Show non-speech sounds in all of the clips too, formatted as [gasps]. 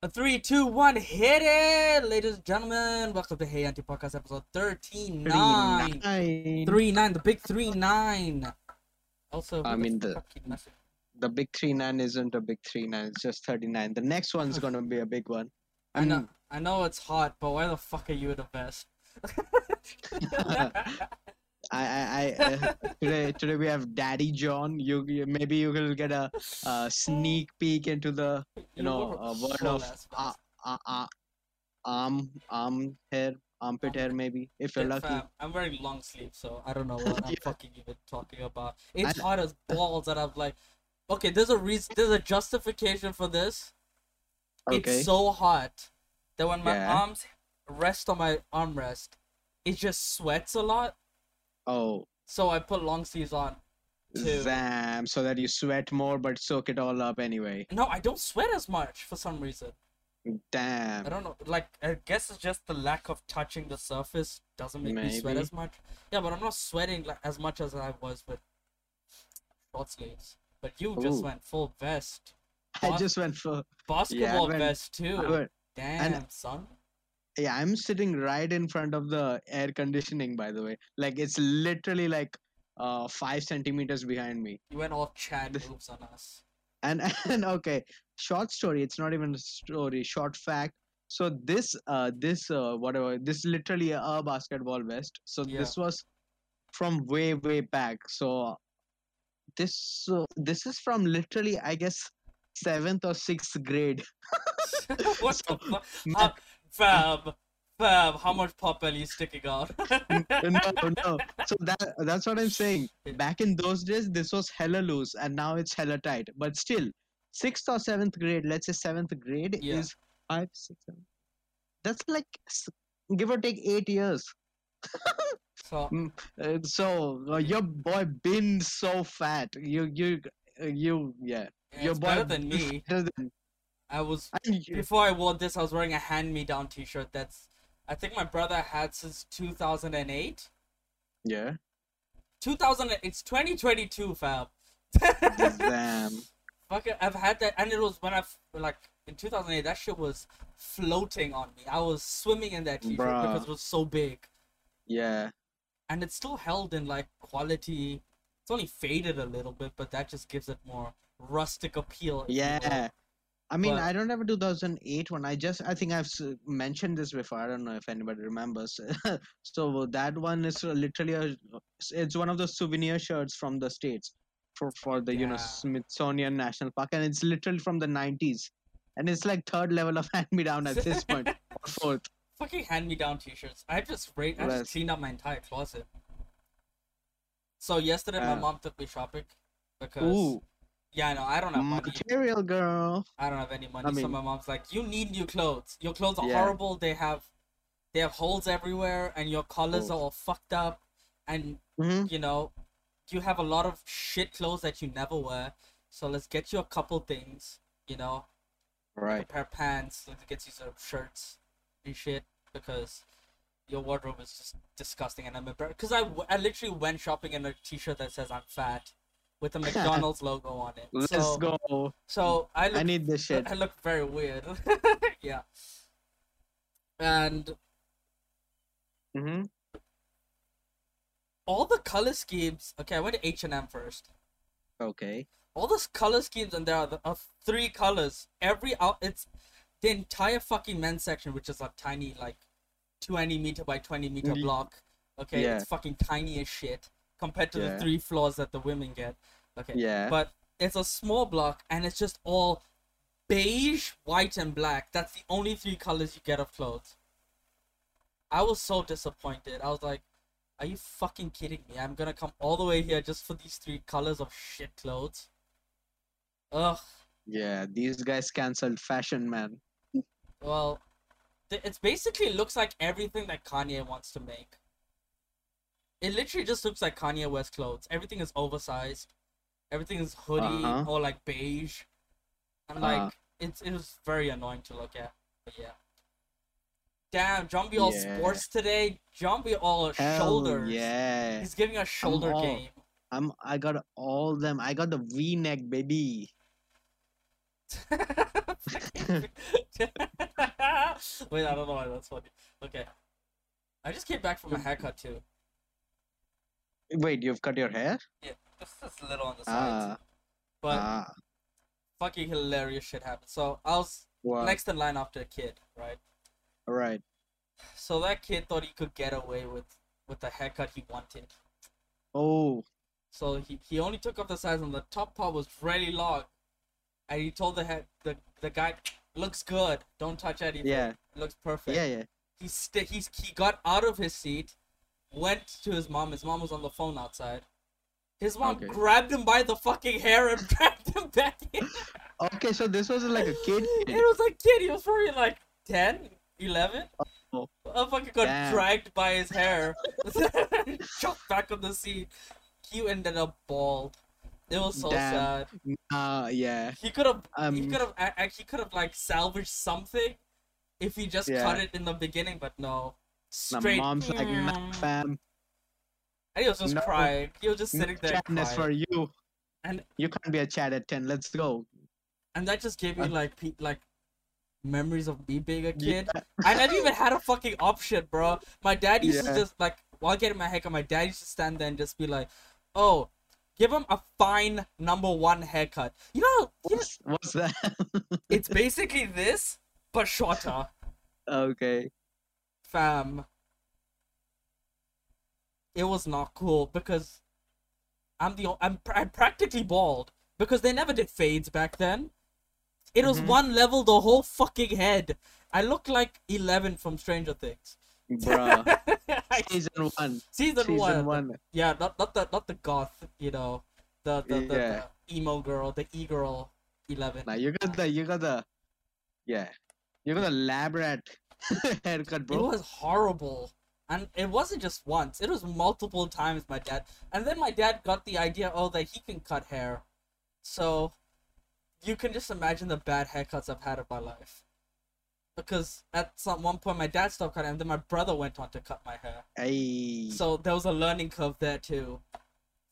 A three, two, one, hit it, ladies and gentlemen. Welcome to Hey Anti Podcast episode 13 9. Nine. 3 9, the big 3 9. Also, I mean, the- fuck keep messaging? The big three nine isn't a big three nine. It's just thirty nine. The next one's gonna be a big one. I know, I'm- I know it's hot, but why the fuck are you the best? [laughs] [laughs] [laughs] I, I, I uh, [laughs] today today we have Daddy John. You, you maybe you will get a, uh sneak peek into the you know a word of uh, uh, uh, arm arm hair armpit hair maybe if you're lucky. fam, I'm wearing long sleeve, so I don't know [laughs] what I'm Yeah. fucking even talking about. It's And- hot as balls, and I'm like, okay, there's a reason, there's a justification for this. Okay. It's so hot that when my Yeah. arms rest on my armrest, it just sweats a lot. Oh, So I put long sleeves on. Too. Zam! So that you sweat more but soak it all up anyway. No, I don't sweat as much for some reason. Damn. I don't know. Like I guess it's just the lack of touching the surface doesn't make me sweat as much. Yeah, but I'm not sweating like as much as I was with short sleeves. But you just went full vest, I just went for basketball went- vest too. Damn, son. Yeah, I'm sitting right in front of the air conditioning, by the way. Like it's literally like uh five centimeters behind me. You went Chad This- moves on us. And [laughs] and okay, short story. It's not even a story. Short fact. So this uh this uh whatever this is literally a basketball vest. So Yeah. this was from way way back. So this so this is from literally I guess seventh or sixth grade. [laughs] what [laughs] So, the fuck? How, fam, fam, how much pop are you sticking out? [laughs] no, no. So that that's what I'm saying. Back in those days, this was hella loose, and now it's hella tight. But still, sixth or seventh grade, let's say seventh grade Yeah. is five, six, seven. That's like give or take eight years. so [laughs] Uh, so uh, your boy been so fat. You you uh, you yeah. yeah, your boy better than me. [laughs] fatter than- I was before I wore this. I was wearing a hand-me-down T-shirt. That's I think my brother had since 2008. yeah. 2000. It's 2022, fam. Damn. [laughs] Fuck it, I've had that, and it was when I like in 2008. That shit was floating on me. I was swimming in that T-shirt Bruh. because it was so big, Yeah. and it's still held in like quality. It's only faded a little bit, but that just gives it more rustic appeal. Yeah. you will. Yeah. I mean, But- I don't have a 2008 one. I just, I think I've mentioned this before. I don't know if anybody remembers. [laughs] so that one is literally a, it's one of the souvenir shirts from the states for for the you know Smithsonian National Park, and it's literally from the 90s, and it's like third level of [laughs] hand me down at this [laughs] point, or fourth. fucking hand-me-down T-shirts. I just. I just cleaned up my entire closet. So yesterday, my Uh. mom took me shopping because Ooh, yeah, I know I don't have money. material girl. I don't have any money. so mean- my mom's like, "You need new clothes. Your clothes are Yeah. horrible. They have, they have holes everywhere, and your collars Oh. are all fucked up, and hmm you know, you have a lot of shit clothes that you never wear. So let's get you a couple things. You know, like a Right. pair of pants. Let's get you some shirts and shit because your wardrobe is just disgusting. And I'm a because I, I literally went shopping in a t-shirt that says I'm fat with a [laughs] McDonald's logo on it. Let's so, go. So I look I need this shit. I look very weird. [laughs] yeah. And hmm all the color schemes. Okay, I went to H and M first. Okay. All those color schemes, and there are, the, are three colors. Every out, it's the entire fucking men's section, which is a tiny like twenty meter by twenty meter Ye- block. Okay, Yeah. it's fucking tiny as shit compared to Yeah. the three floors that the women get. Okay, Yeah. but it's a small block, and it's just all beige, white, and black. That's the only three colors you get of clothes. I was so disappointed. I was like, "Are you fucking kidding me? I'm gonna come all the way here just for these three colors of shit clothes." Ugh. Yeah. These guys canceled fashion, man. Well, th- it's basically looks like everything that Kanye wants to make. It literally just looks like Kanye West clothes. Everything is oversized. Everything is hoodie Uh-huh. or like beige. And Uh-huh. like it's it was very annoying to look at. But yeah. Damn, John be all Yeah. sports today. John be all Hell shoulders. yeah. He's giving a shoulder all- game. I'm I got all them. I got the V neck baby. [laughs] Wait, I don't know why that's funny. Okay. I just came back from a haircut too. Wait, you've cut your hair? Yeah, just, just a little on the sides. Ah, but ah. fucking hilarious shit happened. So I was Wow. next in line after a kid, right? Right. So that kid thought he could get away with with the haircut he wanted. Oh, So he, he only took off the sides and the top part was really long. And he told the head the, the guy looks good. Don't touch anything. yeah. It looks perfect. Yeah, yeah. He st- he's he got out of his seat, went to his mom. His mom was on the phone outside. His mom Okay. grabbed him by the fucking hair and [laughs] dragged him back in. Okay, so this was like a kid. [laughs] It was a kid. He was probably like 10, 11. Oh. I fucking got Damn. dragged by his hair, [laughs] chucked back on the seat. He ended up bald. It was so Damn. sad. Uh, yeah. He could have, he Um, could have, actually could have like salvaged something if he just Yeah. cut it in the beginning, but no. My Straight. mom's like, nah, fam. and he was just No. crying. He was just no sitting there Chatness for you. And- you can't be a chat at 10. Let's go. and that just gave me Uh, like pe- like memories of me being a kid. Yeah. I never even had a fucking option, bro. My dad used Yeah. to just like while getting my haircut, my dad used to stand there and just be like, "Oh, give him a fine number one haircut." You know, you know What's, what's that? [laughs] it's basically this but shorter, [laughs] okay. Fam. It was not cool because I'm the I'm, I'm practically bald because they never did fades back then. It was Mhm. one level the whole fucking head. I look like Eleven from Stranger Things. Bruh. [laughs] Season 1. season, Season one. 1. Yeah, not not the not the goth, you know, the the, the, Yeah. the emo girl, the e girl, Eleven. Now you got the, you got the, yeah. You got the lab rat [laughs] haircut, bro. It was horrible. And it wasn't just once, it was multiple times my dad. And then my dad got the idea, oh, that he can cut hair. So you can just imagine the bad haircuts I've had in my life. Because at some one point my dad stopped cutting and then my brother went on to cut my hair. Hey. So there was a learning curve there too.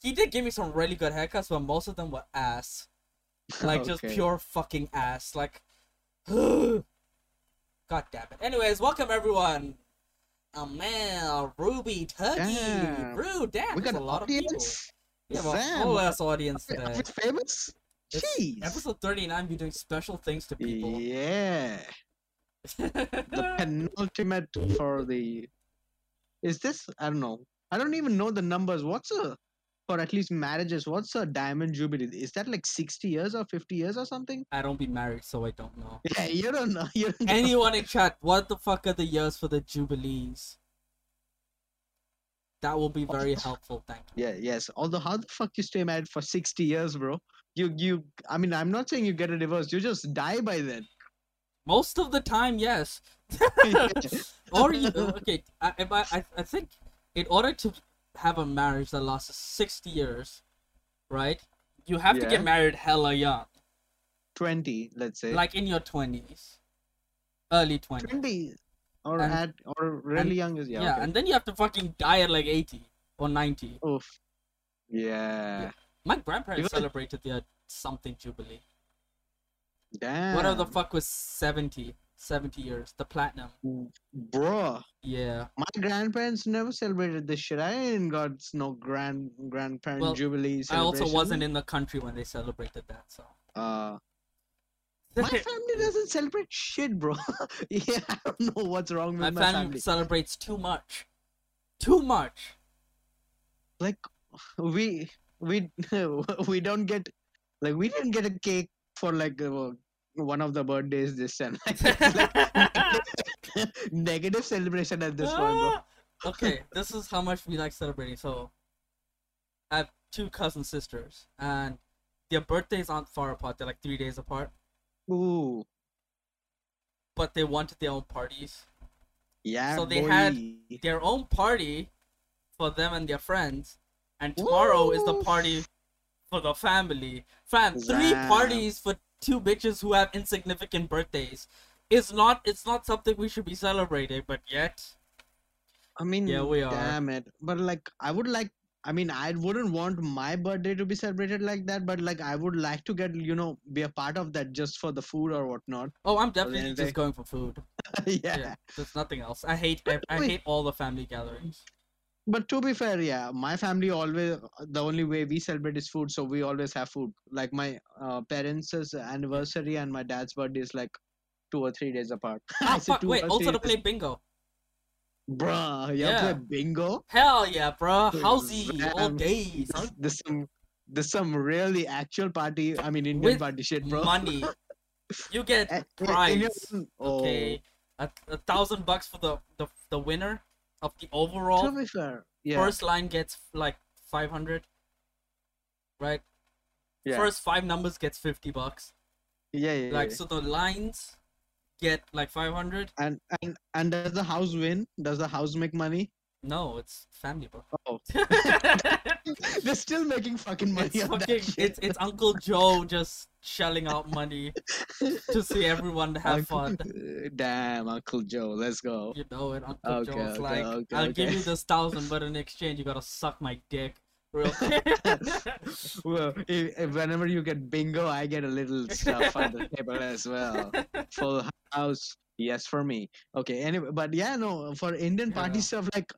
He did give me some really good haircuts, but most of them were ass. Like just [laughs] pure fucking ass. Like [gasps] God damn it. Anyways, welcome everyone. Amel, Ruby, Turkey, Damn. Rude, damn, we got a lot of people. audience. We have a whole ass audience Are today. we famous? It's Jeez. Episode 39, we're doing special things to people. Yeah. The [laughs] penultimate for the. Is this? I don't know. I don't even know the numbers. What's a. For at least marriages, what's a diamond jubilee? Is that like 60 years or 50 years or something? I don't be married, so I don't know. [laughs] Yeah, you don't know. You don't know. Anyone in chat, what the fuck are the years for the Jubilees? That will be very [laughs] helpful, thank you. Yeah, yes. Although, how the fuck you stay married for 60 years, bro? You, you. I mean, I'm not saying you get a divorce. You just die by then. Most of the time, yes. [laughs] or you okay? I, I I think in order to have a marriage that lasts sixty years, right? You have to get married hella young, 20, let's say. like in your twenties, early twenties. 20 or And- at or really and- young is yeah. Yeah, okay. and then you have to fucking die at like eighty or ninety. Oof. Yeah. My grandparents Even- celebrated their something jubilee. Damn. Whatever the fuck was 70, 70 years, the platinum. Bro, Yeah. my grandparents never celebrated this shit. I ain't got no grand grandparent Well, jubilee I also wasn't in the country when they celebrated that, so. Uh, [laughs] my family doesn't celebrate shit, bro. [laughs] yeah, I don't know what's wrong with My my, family, family. celebrates too much. Too much. Like, we we [laughs] we don't get like we didn't get a cake for like uh, one of the birthdays this time. [laughs] [laughs] Negative celebration at this point, bro. Ah! okay, this is how much we like celebrating. So, I have two cousin sisters, and their birthdays aren't far apart. They're like three days apart, Ooh, but they wanted their own parties. yeah. So they had- Their own party for them and their friends, and tomorrow is the party for the family. Fam, three parties for two bitches who have insignificant birthdays. It's not. It's not something we should be celebrating, but yet. I mean, Yeah, we are. Damn it! But like, I would like. I mean, I wouldn't want my birthday to be celebrated like that, but like I would like to get, you know, be a part of that just for the food or whatnot. Oh, I'm definitely just going for food. [laughs] yeah. Yeah, there's nothing else. I hate ev- I hate all the family gatherings. But to be fair, yeah, my family always the only way we celebrate is food, so we always have food. Like my uh, parents' anniversary and my dad's birthday is like two or three days apart. [laughs] Ah, fuck, wait, also to play bingo. Bruh, you Yeah. play bingo? Hell yeah, bro. Housey all days. Huh? this some this some really actual party. I mean Indian With party shit, bro. Money. [laughs] You get prize. oh, Okay, a, a thousand bucks for the, the the winner of the overall. To be fair, yeah, First line gets like five hundred. Right. yeah, First five numbers gets fifty bucks. yeah, yeah, Like yeah. so, the lines get like five hundred. And and and does the house win? Does the house make money? No, it's family, bro. Oh, [laughs] [laughs] [laughs] they're still making fucking money it's fucking it's it's Uncle Joe just shelling out money [laughs] to see everyone have fun. [laughs] Damn, Uncle Joe, let's go. You know it, Uncle Okay, Joe's okay, like, okay, I'll give you this thousand, but in exchange you gotta suck my dick. Real quick. Well, if, if whenever you get bingo, I get a little stuff on the table as well. Full house, yes for me. Okay, anyway, but yeah, no, for Indian party Yeah. stuff like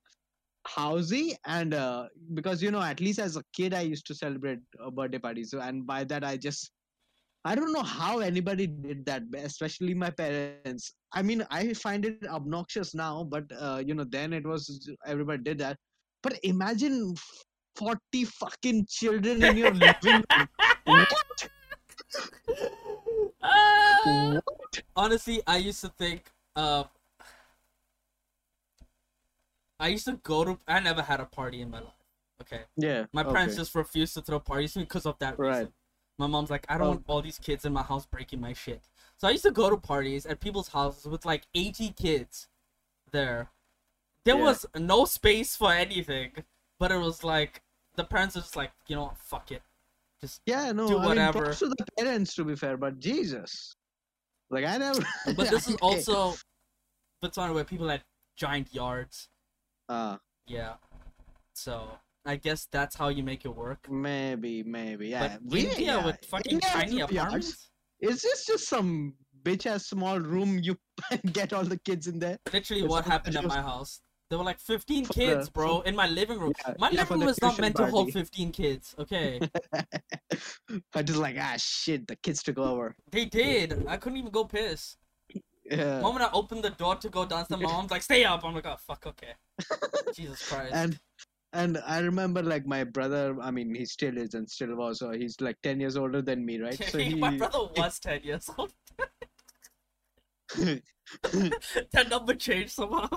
housey and uh, because you know, at least as a kid, I used to celebrate uh, birthday parties, so, and by that, I just I don't know how anybody did that, especially my parents. I mean, I find it obnoxious now, but uh, you know, then it was everybody did that. But imagine 40 fucking children in your living room. [laughs] What? Honestly, I used to think, uh, I used to go to. I never had a party in my life. Okay, Yeah. my parents okay. just refused to throw parties because of that Right. reason. My mom's like, I don't Oh. want all these kids in my house breaking my shit. So I used to go to parties at people's houses with like 80 kids there. There Yeah. was no space for anything, but it was like the parents are just like, you know, what, fuck it, just. Yeah, no, do I mean, to the parents to be fair, but Jesus. Like, I never. But this is [laughs] also Botswana where people had giant yards. Uh, Yeah, so I guess that's how you make it work. maybe, maybe. Yeah. but we- India yeah, with fucking India tiny apartments, Is this just some bitch ass small room you [laughs] get all the kids in there? literally It's what happened at my house. There were like 15 For kids, the- bro, in my living room. Yeah, My yeah, living room is not meant to hold 15 kids, okay? [laughs] I just like, ah, shit, the kids took over. they did. I couldn't even go piss. Yeah. The moment I opened the door to go downstairs, my mom's like, stay up. I'm like, oh, fuck, okay. [laughs] Jesus Christ. and and I remember like my brother. I mean, he still is and still was. So he's like ten years older than me, right? So [laughs] he. my brother [laughs] was 10 years old. that number changed somehow.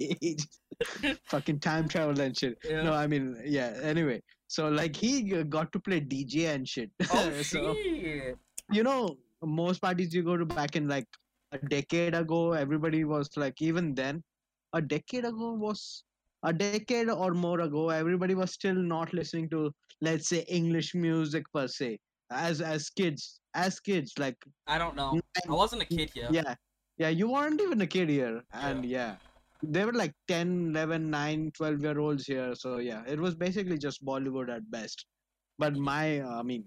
Yeah, just- fucking time travel and shit. Yeah. No, I mean, yeah. Anyway, so like he got to play DJ and shit. oh, so shit. you know, most parties you go to back in like a decade ago, everybody was like, even then, a decade ago was a decade or more ago, everybody was still not listening to, let's say, English music per se. As as kids, as kids, like I don't know. I wasn't a kid yet. yeah yeah you weren't even a kid here and yeah. they were like 10 11 9 12 year olds here so yeah it was basically just bollywood at best but my uh, i mean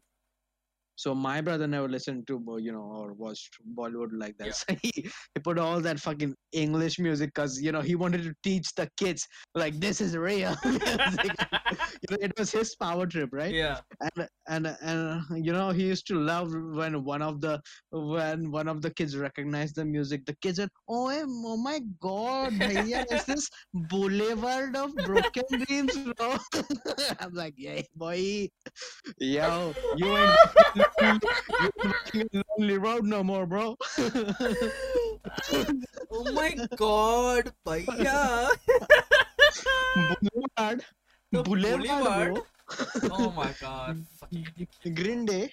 so my brother never listened to uh, you know or watched bollywood like that Yeah. [laughs] so he, he put all that fucking english music because you know he wanted to teach the kids like this is real [laughs] [laughs] you know, it was his power trip right yeah. and and and you know he used to love when one of the when one of the kids recognized the music. The kids said oh oh my god bhaiya is this boulevard of broken dreams bro? [laughs] I'm like yeah boy. Yo you ain't lonely- you ain't walking a lonely road no more bro. [laughs] Oh my god, [laughs] bhaiya. boulevard. The boulevard, boulevard? Oh my god. [laughs] Green day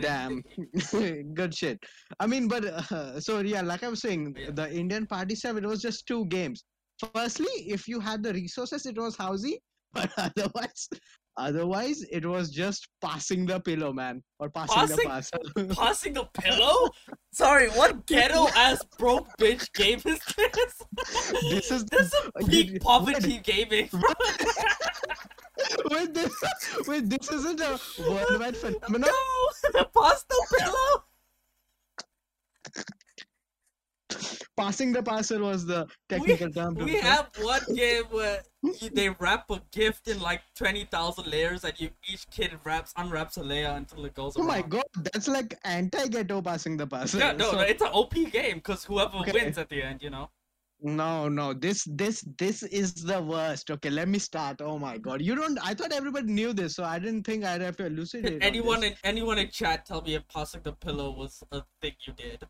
Damn, [laughs] good shit. I mean, but uh, so yeah, like I was saying, Yeah. the Indian party stuff, it was just two games. Firstly, if you had the resources, it was housey, [laughs] but otherwise, otherwise, it was just passing the pillow, man, or passing, Passing- the parcel. Passing a pillow? Sorry, what ghetto ass broke bitch game is this? This is this is you- peak poverty gaming. Wait, this, wait, this isn't a worldwide phenomenon. no, [laughs] pass the pillow. Passing the parcel was the technical term. We have one game where they wrap a gift in like twenty thousand layers, and you each kid wraps unwraps a layer until it goes Oh my god, that's like anti-ghetto passing the parcel. Yeah, no, So- no, it's an OP game because whoever Okay. wins at the end, you know. No, no, this this this is the worst. Okay, let me start. Oh my god. You don't I thought everybody knew this, so I didn't think I'd have to elucidate. anyone in anyone in chat tell me if passing the pillow was a thing you did.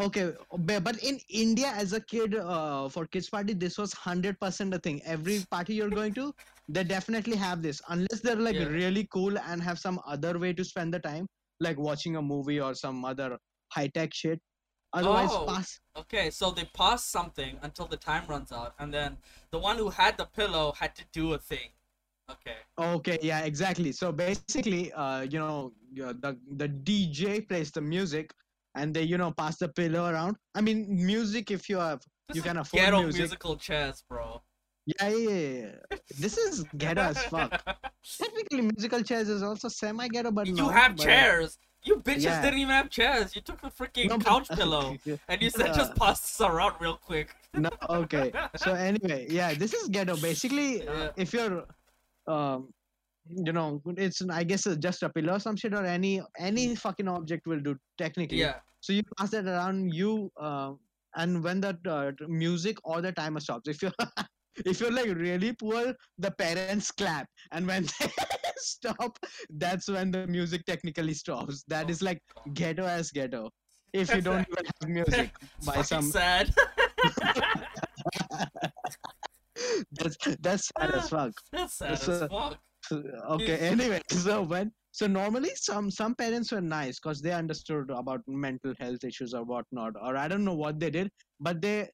Okay, but in India as a kid, uh, for kids party, this was hundred percent a thing. Every party you're going to, they definitely have this, unless they're like Yeah. really cool and have some other way to spend the time, like watching a movie or some other high tech shit. Otherwise, Oh. pass. Okay, so they pass something until the time runs out, and then the one who had the pillow had to do a thing. Okay. Okay, yeah, exactly. So basically, uh, you know, uh, the the DJ plays the music, and they, you know, pass the pillow around. I mean, music if you have, This you can afford ghetto music. musical chairs, bro. Yeah, yeah, yeah. This is ghetto as fuck. [laughs] Technically, musical chairs is also semi-ghetto, but you no, have but, uh, chairs. You bitches Yeah. didn't even have chairs. You took the freaking no, but- couch pillow, and you said Yeah. just pass this around real quick. no, okay. So [laughs] anyway, yeah, this is ghetto. Basically, uh, if you're, um, you know, it's I guess uh, just a pillow or some shit or any any fucking object will do technically. Yeah. So you pass that around, you uh, and when that uh, music or the timer stops, if you're [laughs] [laughs] if you're like really poor, the parents clap, and when [laughs] they stop, that's when the music technically stops. That is like ghetto as ghetto. If you don't even have music [laughs] by some, sad. that's that's sad as fuck. That's sad It's as fuck. okay anyway so when so normally some some parents were nice because they understood about mental health issues or whatnot or i don't know what they did but they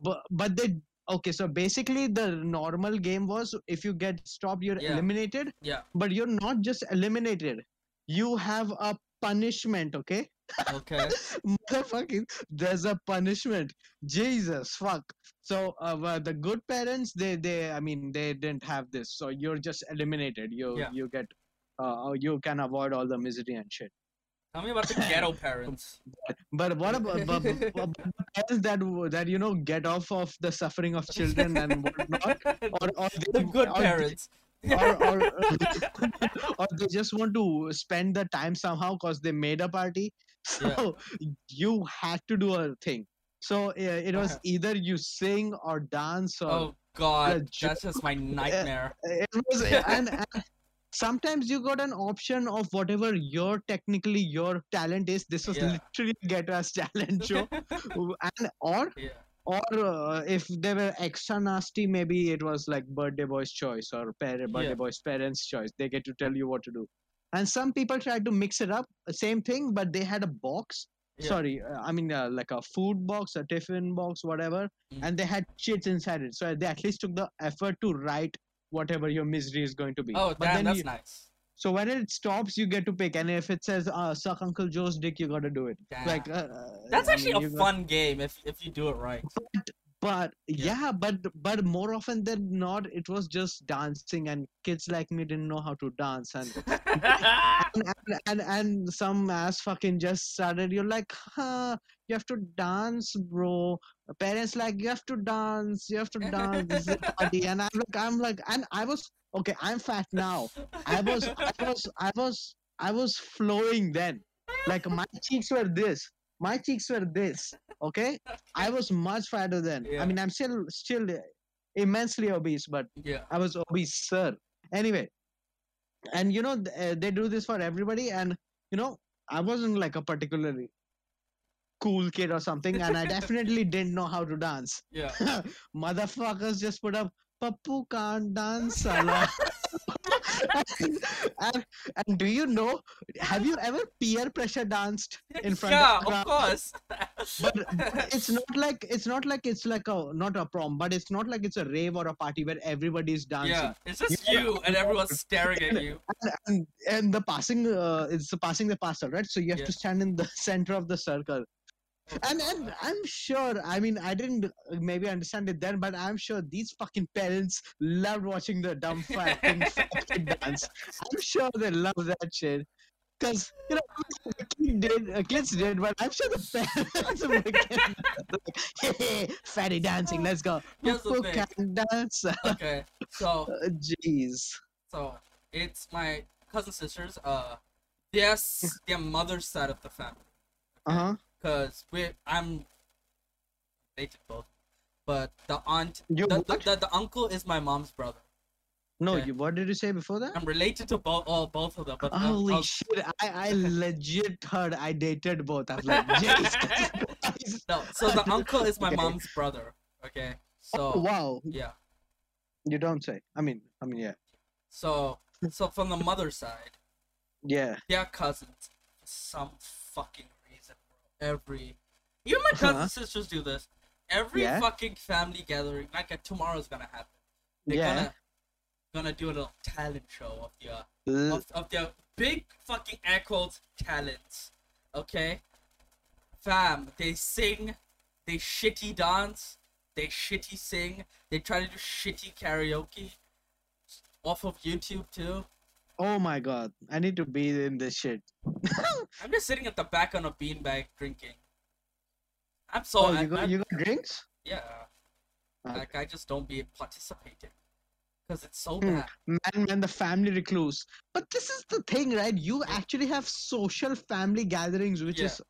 but, but they okay so basically the normal game was if you get stopped you're Yeah. eliminated Yeah. but you're not just eliminated you have a punishment okay [laughs] Okay. motherfucking there's a punishment jesus fuck so uh, the good parents they they i mean they didn't have this so you're just eliminated you Yeah. you get uh, you can avoid all the misery and shit Tell me about the ghetto [laughs] parents. but what about but, but, [laughs] but parents that that you know get off of the suffering of children and whatnot [laughs] or, or the good or they- parents. or, or, or they just want to spend the time somehow because they made a party so you had to do a thing so uh, it was Uh-huh. either you sing or dance or Oh god, that's just my nightmare. it was and, and sometimes you got an option of whatever your technically your talent is this was Yeah. literally get us talent [laughs] show and or yeah. or uh, if they were extra nasty maybe it was like birthday boy's choice or parent birthday Yeah. boy's parents choice they get to tell you what to do and some people tried to mix it up same thing but they had a box sorry uh, i mean uh, like a food box a tiffin box whatever Mm. and they had cheats inside it so they at least took the effort to write whatever your misery is going to be Oh damn, that's you, nice. so when it stops you get to pick and if it says uh, suck uncle joe's dick you got to do it Damn. like uh, That's I actually mean, a got- fun game if if you do it right. but Yeah. yeah. but but more often than not it was just dancing and kids like me didn't know how to dance and [laughs] and, and, and, and some ass fucking just started you're like huh you have to dance bro parents like you have to dance you have to dance this is party and i'm like i'm like and i was okay i'm fat now i was i was i was i was flowing then like my cheeks were this my cheeks were this okay i was much fatter then Yeah. i mean i'm still still immensely obese but yeah. I was obese, sir. Anyway, and you know uh, they do this for everybody, and you know I wasn't like a particularly cool kid or something, and I [laughs] definitely didn't know how to dance. Yeah. [laughs] Motherfuckers just put up Pappu can't dance. [laughs] Sala." [laughs] and, and do you know? Have you ever peer pressure danced in front yeah, of of crowd? course. but, but [laughs] it's not like it's not like it's like a not a prom, but it's not like it's a rave or a party where everybody's dancing. yeah, it's just You you and everyone's [laughs] staring at you. and, and, and the passing uh, it's the passing the parcel right so you have Yeah. to stand in the center of the circle and and I'm sure. I mean, I didn't maybe understand it then, but I'm sure these fucking parents loved watching the dumb [laughs] fucking dance. I'm sure they love that shit. Cause you know the kid did, uh, kids did, but I'm sure the [laughs] parents were like, hey, hey, fatty dancing, let's go. [laughs] Here's the thing. can dance? okay, so Uh, Jeez. so it's my cousin sisters. Uh, yes, their mother's side of the family. Uh huh. Cause we, I'm related both, but the aunt, You the, the, the, the uncle is my mom's brother. No, Okay. you, what did you say before that? I'm related to both, oh, both of them. But um, Holy I'll- shit! I, I [laughs] legit heard I dated both. I was like, [laughs] Jesus [laughs] no, so the uncle is my Okay. mom's brother. Okay, so Oh wow! yeah, You don't say. I mean, I mean, yeah, so so from the mother's side, yeah. they're cousins. Some fucking. Every even my cousin Uh-huh. sisters do this. Every Yeah? fucking family gathering, like tomorrow's gonna happen. They're yeah. gonna gonna do a little talent show of their of, of their big fucking air quotes talents. Okay? Fam, they sing, they shitty dance, they shitty sing, they try to do shitty karaoke off of YouTube too. Oh my god! I need to be in this shit. [laughs] I'm just sitting at the back on a beanbag drinking. I'm so oh, you got you got drinks? yeah. Ah. Like I just don't be participating. Cause it's so Hmm. bad. Man, man, the family recluse. But this is the thing, right? You actually have social family gatherings, which Yeah. is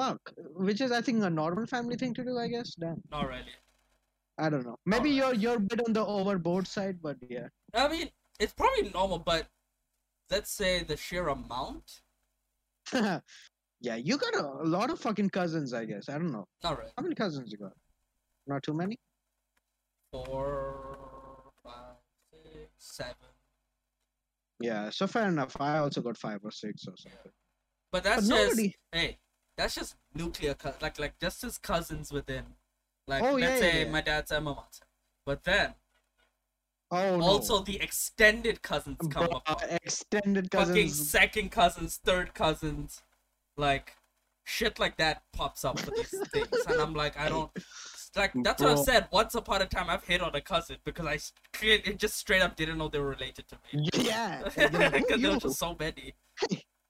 fuck, which is I think a normal family thing to do. I guess. Damn. Not really. I don't know. Maybe you're you're a bit on the overboard side, but yeah. I mean, it's probably normal, but let's say the sheer amount. [laughs] yeah, you got a, a lot of fucking cousins, I guess. I don't know. Not really. How many cousins you got? Not too many? Four, five, six, seven. Yeah, so fair enough. I also got five or six or something. But that's but just nobody. hey, that's just nuclear like like just his cousins within. Like Oh, let's yeah, yeah, say yeah. my dad's and my mom's. But then Oh no. also the extended cousins come up. extended Fucking second cousins, third cousins, like shit like that pops up for these [laughs] things, and I'm like, I don't. Like that's what I Bro. said. Once upon a time, I've hit on a cousin because I it just straight up didn't know they were related to me. Yeah. they're like, "Who Because there you? were just so many.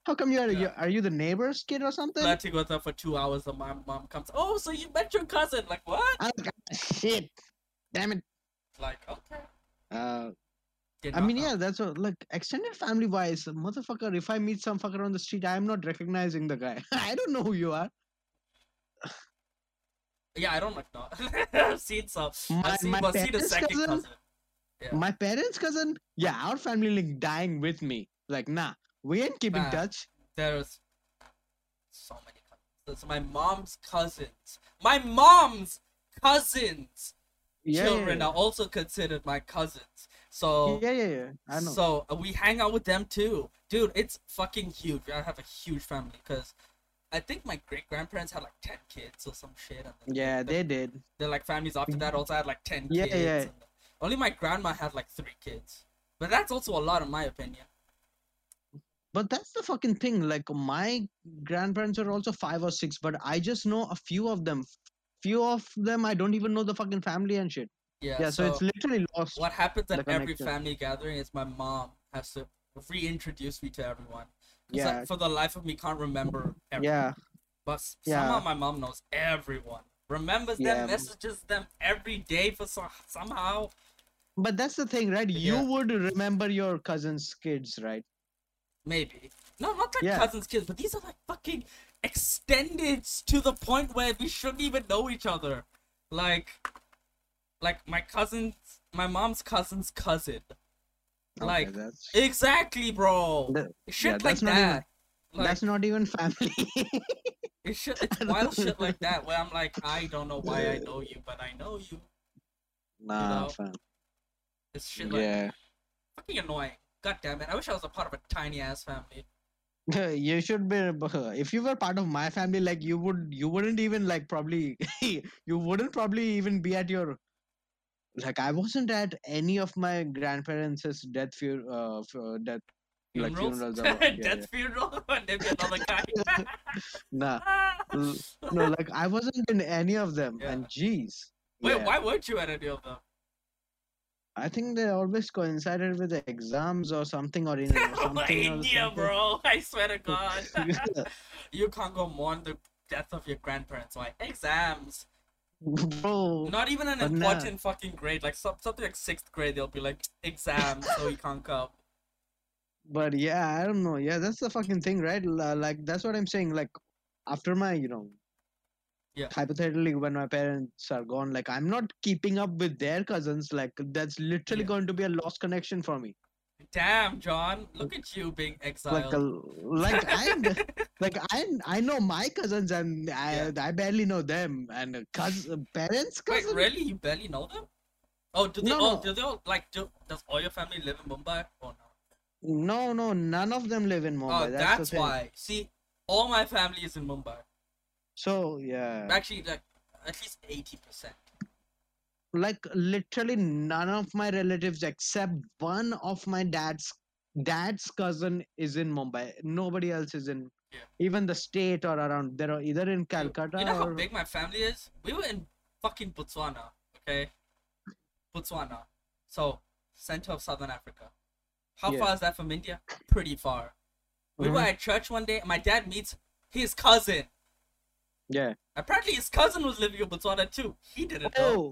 How come you're, Yeah. you are you the neighbor's kid or something? Flirting with her for two hours, and my mom comes. Oh, so you met your cousin? Like what? Like, "Ah, shit. Damn it. Like okay. Uh, I mean, know. yeah, that's what, like extended family wise, motherfucker. If I meet some fucker on the street, I'm not recognizing the guy. [laughs] I don't know who you are. Yeah, I don't like no. [laughs] I've seen some. My- I've seen, my well, seen parents' cousin? cousin. Yeah. My parents' cousin, yeah, our family like dying with me. Like, nah, we ain't keeping Nah. touch. There's so many cousins. So my mom's cousins. My mom's cousins. Yeah, Children yeah, are also considered my cousins. So yeah, yeah, yeah. I know. So uh, we hang out with them too, dude. It's fucking huge. I have a huge family because I think my great grandparents had like ten kids or some shit. Yeah, the- they did. They're like families after that also had like ten Yeah, kids. yeah. and only my grandma had like three kids, but that's also a lot in my opinion. But that's the fucking thing. Like, my grandparents are also five or six, but I just know a few of them. Few of them, I don't even know the fucking family and shit. Yeah. Yeah, so, it's literally lost. what happens at every family gathering is my mom has to reintroduce me to everyone. Yeah. I, for the life of me, can't remember everyone. Yeah, But Yeah. somehow my mom knows everyone. Remembers Yeah. them, messages them every day for so, somehow. but that's the thing, right? You Yeah. would remember your cousin's kids, right? Maybe. No, not like Yeah. cousins' kids, but these are like fucking extended to the point where we shouldn't even know each other. Like, like my cousin's, my mom's cousin's cousin. Like, that's exactly, bro. That- shit like that's not even- that. Like, that's not even family. [laughs] it's shit, it's wild shit like that where I'm like, I don't know why I know you, but I know you. nah, know? fam. It's shit like Yeah. fucking annoying. God damn it! I wish I was a part of a tiny ass family. [laughs] you should be if you were part of my family like you would you wouldn't even like probably [laughs] you wouldn't probably even be at your like i wasn't at any of my grandparents' death fu- uh, death like Funerals, or, [laughs] yeah, death funeral, maybe another guy. nah Ah, no, like I wasn't in any of them, Yeah. and jeez. Wait, why weren't you at any of them? I think they always coincided with the exams or something, or [laughs] in or something. or India, something. bro. [laughs] I swear to God. [laughs] you can't go mourn the death of your grandparents. Why? Exams. bro. Not even an but nah. important fucking grade. Like something like sixth grade, they'll be like exams, so you can't come. But yeah, I don't know. Yeah, that's the fucking thing, right? Like that's what I'm saying. Like after my, you know, Yeah. hypothetically, when my parents are gone, like I'm not keeping up with their cousins. Like that's literally Yeah. going to be a lost connection for me. Damn, John. Look at you being Like, exiled. a, like [laughs] I, like I, I know my cousins and I, I barely know them. And cousin, parents, Wait, cousins. really? You barely know them? Oh, do they No, all? no. Do they all like? Do, does all your family live in Mumbai? or no. No, no, none of them live in Mumbai. oh, that's that's, why. See, all my family is in Mumbai. So yeah, Actually, like at least eighty percent. like literally none of my relatives except one of my dad's dad's cousin is in Mumbai. Nobody else is in Yeah. even the state or around. They're either in Calcutta You know how big my family is? We were in fucking Botswana, okay? Botswana. So, center of southern Africa. How Yeah. far is that from India? Pretty far. We were Mhm. at church one day, and my dad meets his cousin. Yeah. Apparently, his cousin was living in Botswana too. He didn't know. Oh,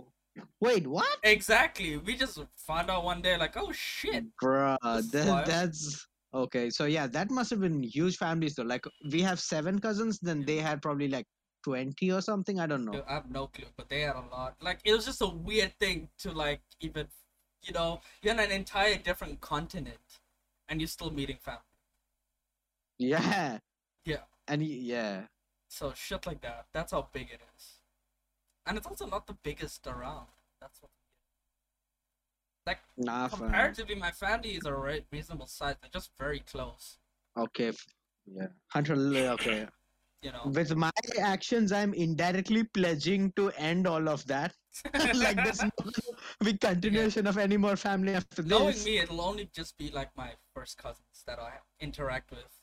wait, what? Exactly. We just found out one day, like, oh shit. Bruh, That's that, that's okay. So yeah, that must have been huge families though. Like we have seven cousins, then they had probably like twenty or something. I don't know. Dude, I have no clue, but they had a lot. Like, it was just a weird thing to, like, even, you know, you're on an entire different continent, and you're still meeting family. Yeah. Yeah. And y- yeah. So shit like that. That's how big it is. And it's also not the biggest around. That's what. like Nah, fam. Comparatively, my family is a re- reasonable size. They're just very close. Okay. Yeah. Hunter. li- Okay. [coughs] You know. With my actions, I'm indirectly pledging to end all of that. [laughs] like there's no [laughs] be continuation of any more family after this. Knowing me, it'll only just be like my first cousins that I interact with.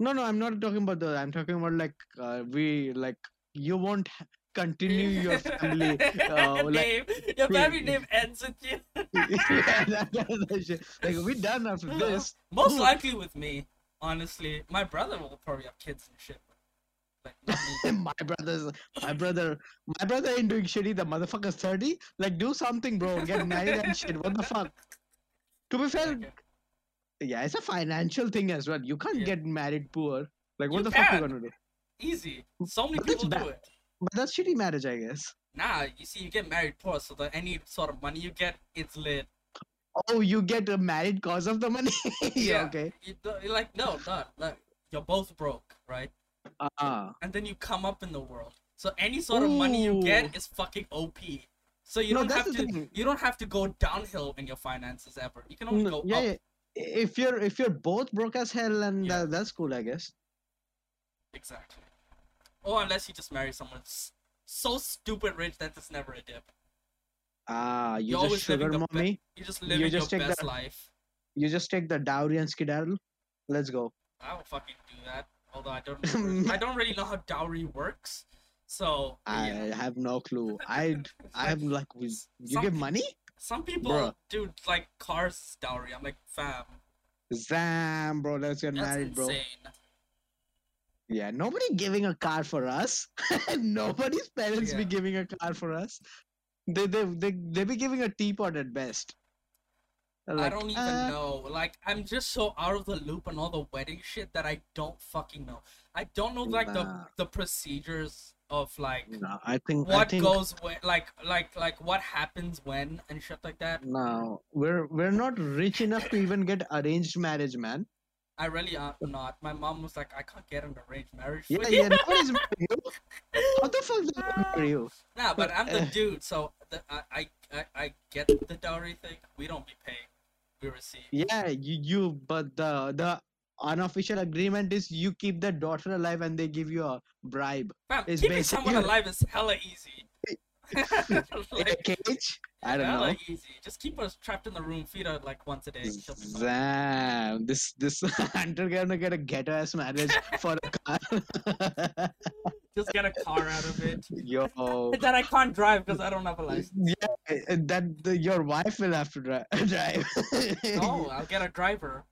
No, no, I'm not talking about the. I'm talking about like uh, we like you won't continue [laughs] your family. Uh, like, name. Your family [laughs] name ends with you. yeah, that, that, that shit. Like we done after [laughs] this. Most likely with me, honestly. My brother will probably have kids and shit. Like, my brother's my brother my brother ain't doing shitty. The motherfucker's thirty. Like do something, bro. Get married and shit. What the fuck? To be fair, Okay. Yeah, it's a financial thing as well. You can't Yeah. get married poor. Like what You the fuck are you gonna do? Easy. So many But people do it. But that's shitty marriage, I guess. Nah, you see, you get married poor, so that any sort of money you get, it's lit. Oh, you get married cause of the money? [laughs] yeah, Yeah. okay. You, you're like, no, not like you're both broke, right? Ah, And then you come up in the world, so any sort of money you get is fucking OP. So you No, don't have to. You don't have to go downhill in your finances ever. You can only go yeah, up. If you're if you're both broke as hell, and Yeah. uh, that's cool, I guess. Exactly. Or unless you just marry someone so stupid rich that it's never a dip. Ah, you You're just sugar the be- mommy. You just You just your take best the- life. You just take the dowry and skedaddle. Let's go. I will fucking do that. Although I don't, know- [laughs] I don't really know how dowry works. So I yeah. have no clue. [laughs] I I have like you Some give money? Some people Bruh. do like cars dowry. I'm like, fam, Zam, bro. Let's get that's married, bro. Yeah, nobody giving a car for us. [laughs] Nobody's parents be giving a car for us. They they they they be giving a teapot at best. They're I don't even "Uh, know. Like, I'm just so out of the loop on all the wedding shit that I don't fucking know. I don't know like the the procedures of like No, I think I what think goes when, like like like what happens when and shit like that. no, we're we're not rich enough to even get arranged marriage, man. I really am not. My mom was like, I can't get an arranged marriage. Yeah, yeah, you." nobody's marrying [laughs] you. How the fuck gonna marry you? Nah, but I'm the Uh, [laughs] dude, so the, I, I I I get the dowry thing. We don't be paying. We receive. Yeah, you you but the the unofficial agreement is you keep the daughter alive and they give you a bribe. Fam, It's keeping someone alive is hella easy. [laughs] In [laughs] a cage? I don't hella know. easy. Just keep us trapped in the room, feed her like once a day. she'll be fine. Damn, this this [laughs] hunter gonna get a ghetto ass marriage for a car. Just get a car out of it. Yo. That I can't drive because I don't have a license. Yeah, that the, your wife will have to dri- drive. No, I'll get a driver.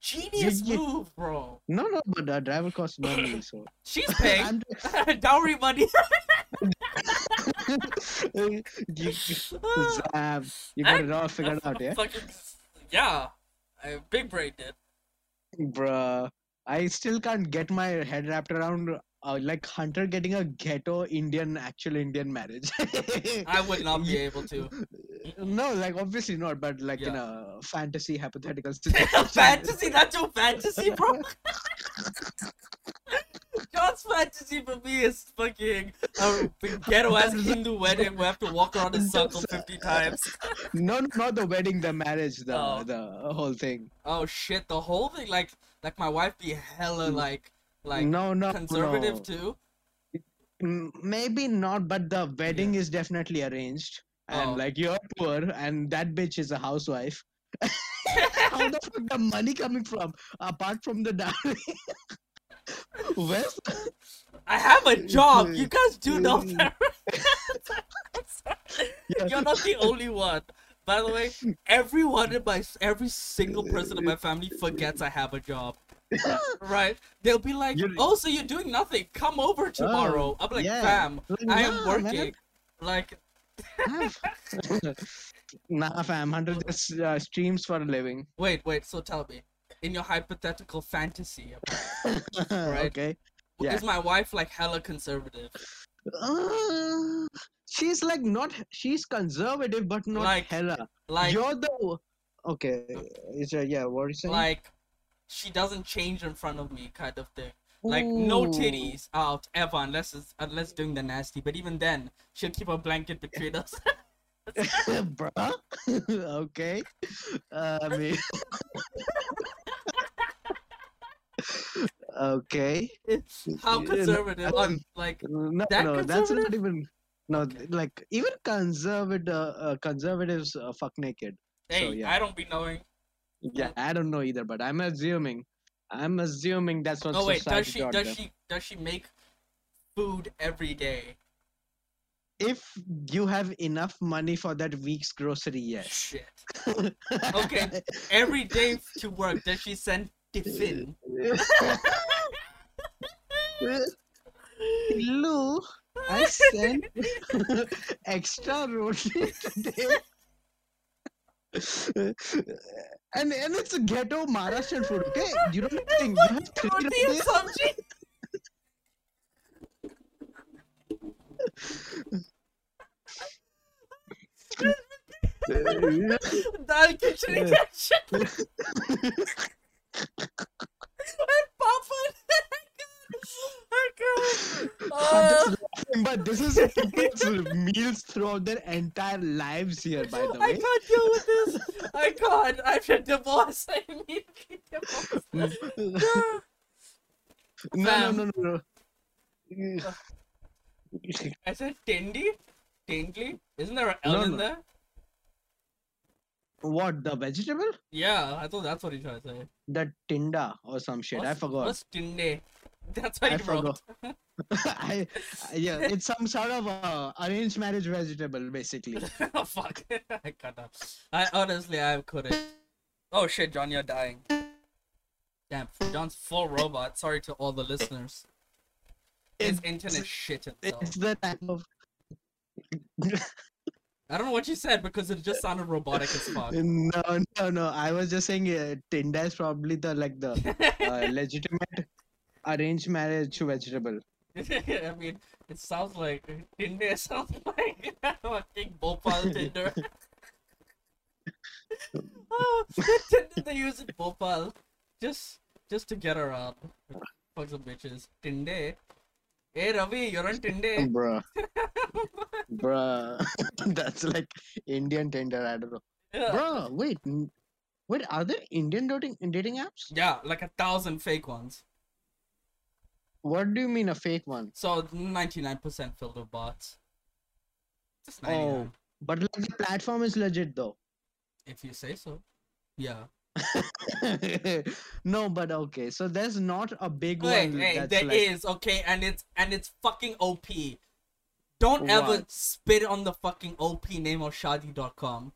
Genius you- move, bro. no, no, but the driver costs money, so. [laughs] She's paying [laughs] dowry money. [laughs] you, Zab, you got it all figured out, yeah? Fucking yeah. I big brain did. Bruh, I still can't get my head wrapped around uh, like Hunter getting a ghetto Indian, actual Indian marriage. [laughs] I would not be able to. No, like obviously not, but like in Yeah. a fantasy hypothetical [laughs] situation. fantasy, that's your fantasy, bro. John's fantasy for me is fucking a ghetto ass [laughs] Hindu wedding. We have to walk around in a circle fifty times. No, no, not the wedding, the marriage, the Oh. the whole thing. Oh shit, the whole thing, like, like my wife be hella like, like no, no, conservative no. too. Maybe not, but the wedding is definitely arranged. And Oh. like you're poor, and that bitch is a housewife. [laughs] How the fuck the money coming from? Apart from the dowry. [laughs] Where's I have a job. You guys do know [laughs] that. Yeah. You're not the only one. By the way, everyone in my every single person in my family forgets I have a job. [laughs] Right? They'll be like, You're- "Oh, so you're doing nothing? Come over tomorrow." I'm like, yeah. "Fam, Like, I am nah, working." man. Like, nah, fam. Hunter just uh, streams for a living. wait, wait. So tell me, in your hypothetical fantasy, [laughs] Right. Okay. Yeah. is my wife like hella conservative? Uh, she's like not. She's conservative, but not Like, hella. Like, You're the. Okay. Is uh, yeah. What are you saying? like, she doesn't change in front of me, kind of thing. Like no titties out ever unless it's unless doing the nasty. But even then, she'll keep a blanket between us. [laughs] [laughs] Bruh. [laughs] okay. Uh, I mean. okay. How Yeah, no, conservative? I don't- like No, That no, that's not even. No, Okay. like even conservative uh, conservatives uh, fuck naked. hey, yeah. I don't be knowing. Yeah, I don't know either, but I'm assuming. I'm assuming that's what Oh wait, does she does them. she does she make food every day? If you have enough money for that week's grocery, yes. Shit. [laughs] Okay. Every day to work, does she send tiffin? Hello, I sent [laughs] [laughs] extra roti today. And and it's a ghetto Maharashtrian food, okay? You don't think you have three and rotis? sabji? Dal khichdi [laughs] Yeah. ka shit. [laughs] And papad. I can't. Uh, but this is people's meals throughout their entire lives here, by the I way. can't deal with this. I can't. I should divorce. I immediately divorce. no, no, no, no, no. I said Tindy? Tindley? Isn't there an L No, in no. there? What the vegetable? Yeah, I thought that's what he tried to say. The tinda or some shit. I forgot. What's Tinde? [laughs] That's what I he wrote. [laughs] [laughs] I, yeah, it's some sort of uh, arranged marriage vegetable, basically. oh fuck. I cut up. I honestly I couldn't. Oh shit, John, you're dying. Damn, John's full robot. Sorry to all the listeners. His It's- internet shit itself. It's the type of. I don't know what you said because it just sounded robotic as fuck. No, no, no. I was just saying, uh, tinda is probably the like the uh, legitimate arranged marriage vegetable. [laughs] I mean, it sounds like Tinder [laughs] sounds like fucking Bhopal Tinder. [laughs] oh, Tinder they use in Bhopal just just to get around. Fuck some bitches. Tinder. Hey Ravi, you're on Tinder. Bruh. Bruh. That's like Indian Tinder, I don't know. Yeah. Bruh, wait. Wait, are there Indian dating dating apps? yeah, like a thousand fake ones. What do you mean a fake one? So 99% filled with bots. Just Oh. But like the platform is legit though. If you say so. Yeah. [laughs] no, but okay. So there's not a big Wait, one. hey, that's there like, is okay, and it's and it's fucking OP. Don't ever spit on the fucking OP name of Shaadi.com.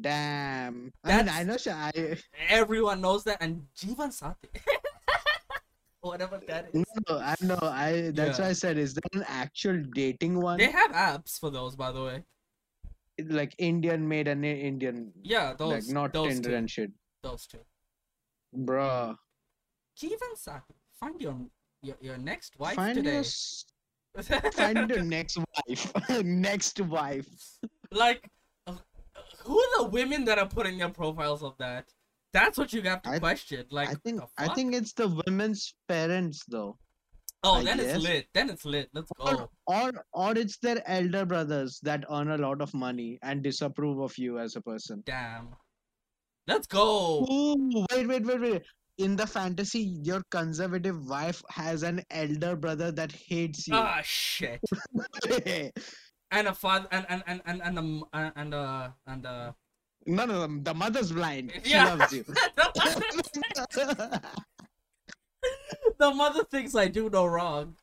Damn. I mean, I know. sh- I, Everyone knows that, and Jeevan Sathi, [laughs] whatever that is. no, no, I know. I. That's Yeah. why I said, is there an actual dating one? They have apps for those, by the way. Like Indian made and Indian, Yeah, those, like not those Tinder two, and shit, those two. bruh. Jeevan Sathi, find your your, your next wife Find your, today. s- find your [laughs] next wife. [laughs] next wife. like, uh, who are the women that are putting their profiles of that? That's what you have to I- question. Like, I think. I think it's the women's parents though. Oh, I then guess. it's lit. Then it's lit. Let's Or, go. or or it's their elder brothers that earn a lot of money and disapprove of you as a person. Damn. Let's go. Ooh, wait, wait, wait, wait. In the fantasy, your conservative wife has an elder brother that hates you. Ah shit. [laughs] And a father and and and and and um, and and uh and uh. No, no, no, the mother's blind. She loves you. [laughs] [laughs] the mother thinks I do no wrong.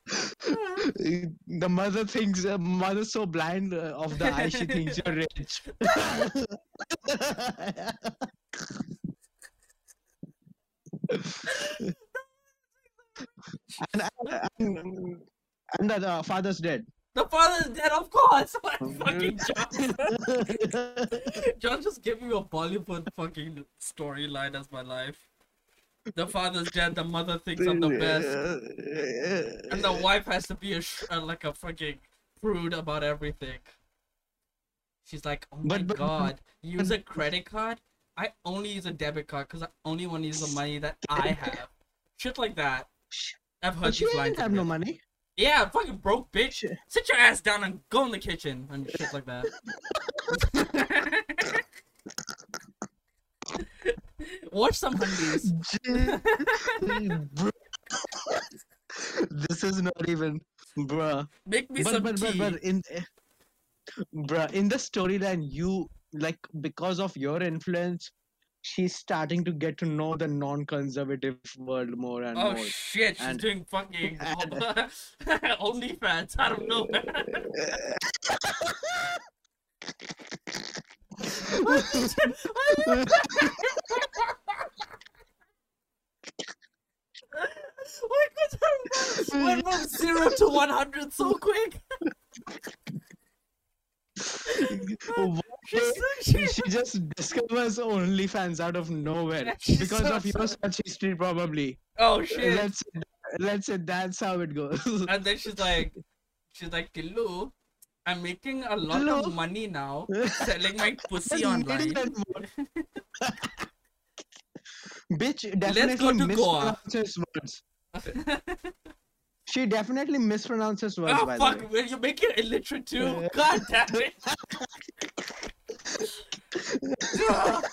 the mother thinks, uh, mother's so blind uh, of the eye, she thinks you're [laughs] rich. and, and, and the uh, father's dead. The father's dead, of course. [laughs] What fucking [laughs] John? John just give me a Bollywood fucking storyline as my life. The father's dead. The mother thinks I'm the best, and the wife has to be a sh- uh, like a fucking prude about everything. She's like, "Oh my But- but- god, you use a credit card? I only use a debit card because I only want to use the money that I have." Shit like that. I've heard But she didn't have no money. Yeah, fucking broke bitch. Shit. Sit your ass down and go in the kitchen and shit like that. [laughs] Watch some hundies. This is not even, bruh. Make me But some but, but tea. but in, eh, bruh, in the storyline, you like because of your influence, she's starting to get to know the non-conservative world more and oh more. shit, she's and- doing fucking [laughs] and- [laughs] OnlyFans. I don't know. Why could I [laughs] went from zero to one hundred so quick? One She's day, so- [laughs] she- she just discovers OnlyFans out of nowhere because so of your search history, probably. Oh shit! Let's let's say that's how it goes. [laughs] And then she's like, she's like, Tillu, I'm making a lot Tillu? of money now selling my [laughs] pussy online. needing that more. Bitch go definitely to Goa. She definitely mispronounces words, oh by fuck, the way. will you make it illiterate too? God damn it! [laughs]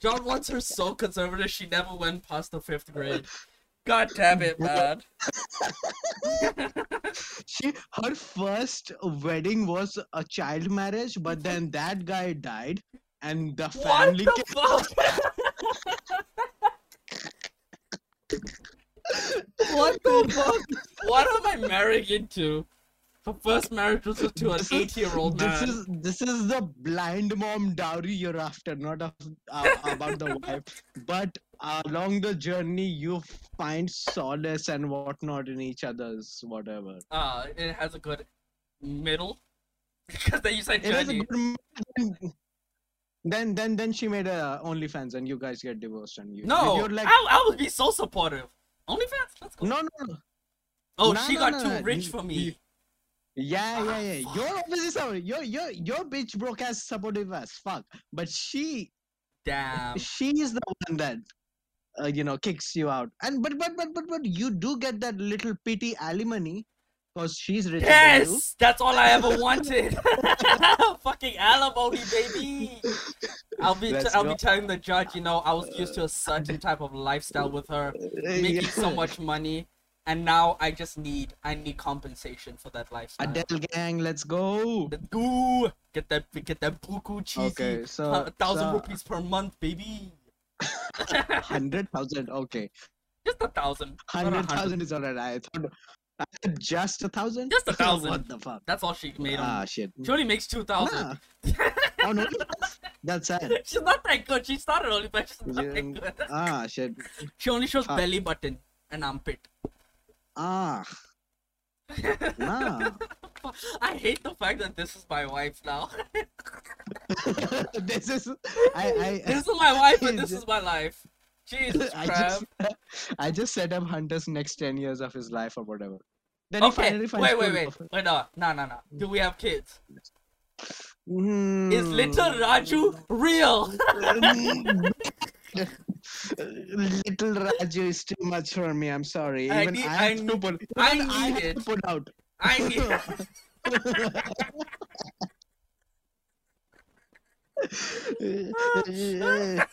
John wants her so conservative she never went past the fifth grade. God damn it, man. [laughs] She her first wedding was a child marriage, but mm-hmm. then that guy died, and the What family. the fuck? [laughs] what the fuck? What am I marrying into? Her first marriage was to an eight-year-old man. This is this is the blind mom dowry you're after, not of, uh, about the wife. But along the journey, you find solace and whatnot in each other's whatever. Uh, it has a good middle. [laughs] Because then you said It is a journey. good. m- Then then then she made a OnlyFans and you guys get divorced and you No, you're like I, I would be so supportive. OnlyFans, let's go. no no no oh, no, she no, got no, too rich for me. Yeah, yeah, Ah, yeah. You're obviously sorry. Your your your bitch broke as supportive as fuck. But she Damn. she's the one that uh, you know kicks you out. And but but but but but you do get that little pity alimony because she's richer than you. Yes, that's all I ever wanted. [laughs] Fucking alimony, baby. I'll be Let's I'll go. be telling the judge, you know, I was used to a certain type of lifestyle with her, [laughs] making yeah. so much money, and now I just need I need compensation for that lifestyle. Adele gang, let's go. Let's go. Get that get that buku cheesy. Okay, so a thousand so- rupees per month, baby. [laughs] Hundred thousand. Okay, Just a thousand. a hundred thousand is alright. I thought [laughs] just a thousand. Just a [laughs] thousand. what the fuck? That's all she made. Ah on. shit. She only makes two thousand. Nah. [laughs] Oh no, that's sad. She's not that good. She started only, but she's not Yeah. that good. Ah shit. She only shows Ah. belly button and armpit. Ah. Nah. I hate the fact that this is my wife now. this is I I this is my wife, and this is my life. Jesus [laughs] I just [laughs] I just set up Hunter's next ten years of his life or whatever. Then he Okay, finally finds wait, wait, wait. Wait, no, no, no, no. Do we have kids? Mm. Is little Raju real? [laughs] Little Raju is too much for me. I'm sorry. I Even need- I, I have to need- put. I I have it. to put out. I need. What? [laughs]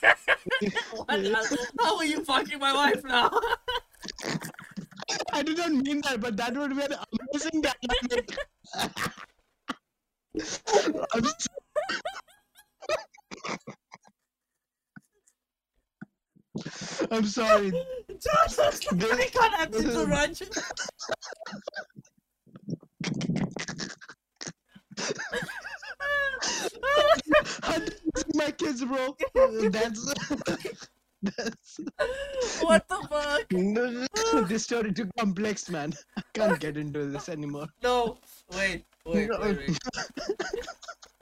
How are you fucking my wife now? I did not mean that, but that would be an amazing dynamic. I'm so- I'm sorry. Josh, I can't have little Raju. My kids, bro. That's [laughs] that's What the fuck? [laughs] this story too complex, man. I can't get into this anymore. No, wait, wait, wait, wait.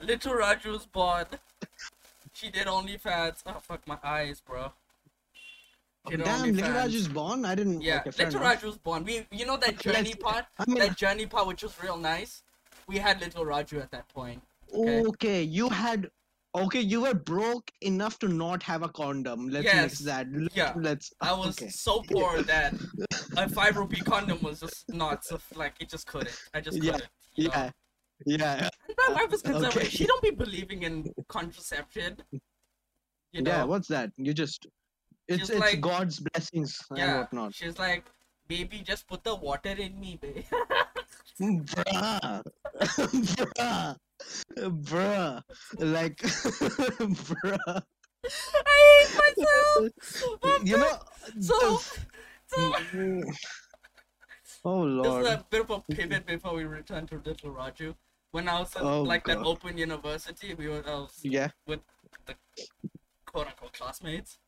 [laughs] Little Raju was born. She did OnlyFans. Oh fuck my eyes, bro. Damn, Little. Raj is born. I didn't. Yeah, okay, Little. Raju was born. We, you know that journey part, I mean, that journey part, which was real nice. We had Little Raju at that point. Okay. okay, you had. Okay, you were broke enough to not have a condom. Let's Yes, that. Let- yeah. Let's. I was Okay. so poor that a five rupee condom was just not so like it just couldn't. I just Yeah, couldn't. know? Yeah. Yeah. And my wife was conservative. Okay. She don't be believing in contraception. You know. Yeah. What's that? You just. It's She's it's like- God's blessings and Yeah, whatnot. She's like, baby, just put the water in me, babe. [laughs] Bruh. [laughs] Bruh. Bruh. Like. [laughs] Bruh. I hate myself. But You know. so, um, so the- Oh this is a bit of a pivot before we return to Little Raju. When I was in Oh, like that God. open university, we were I Yeah. with the quote unquote classmates,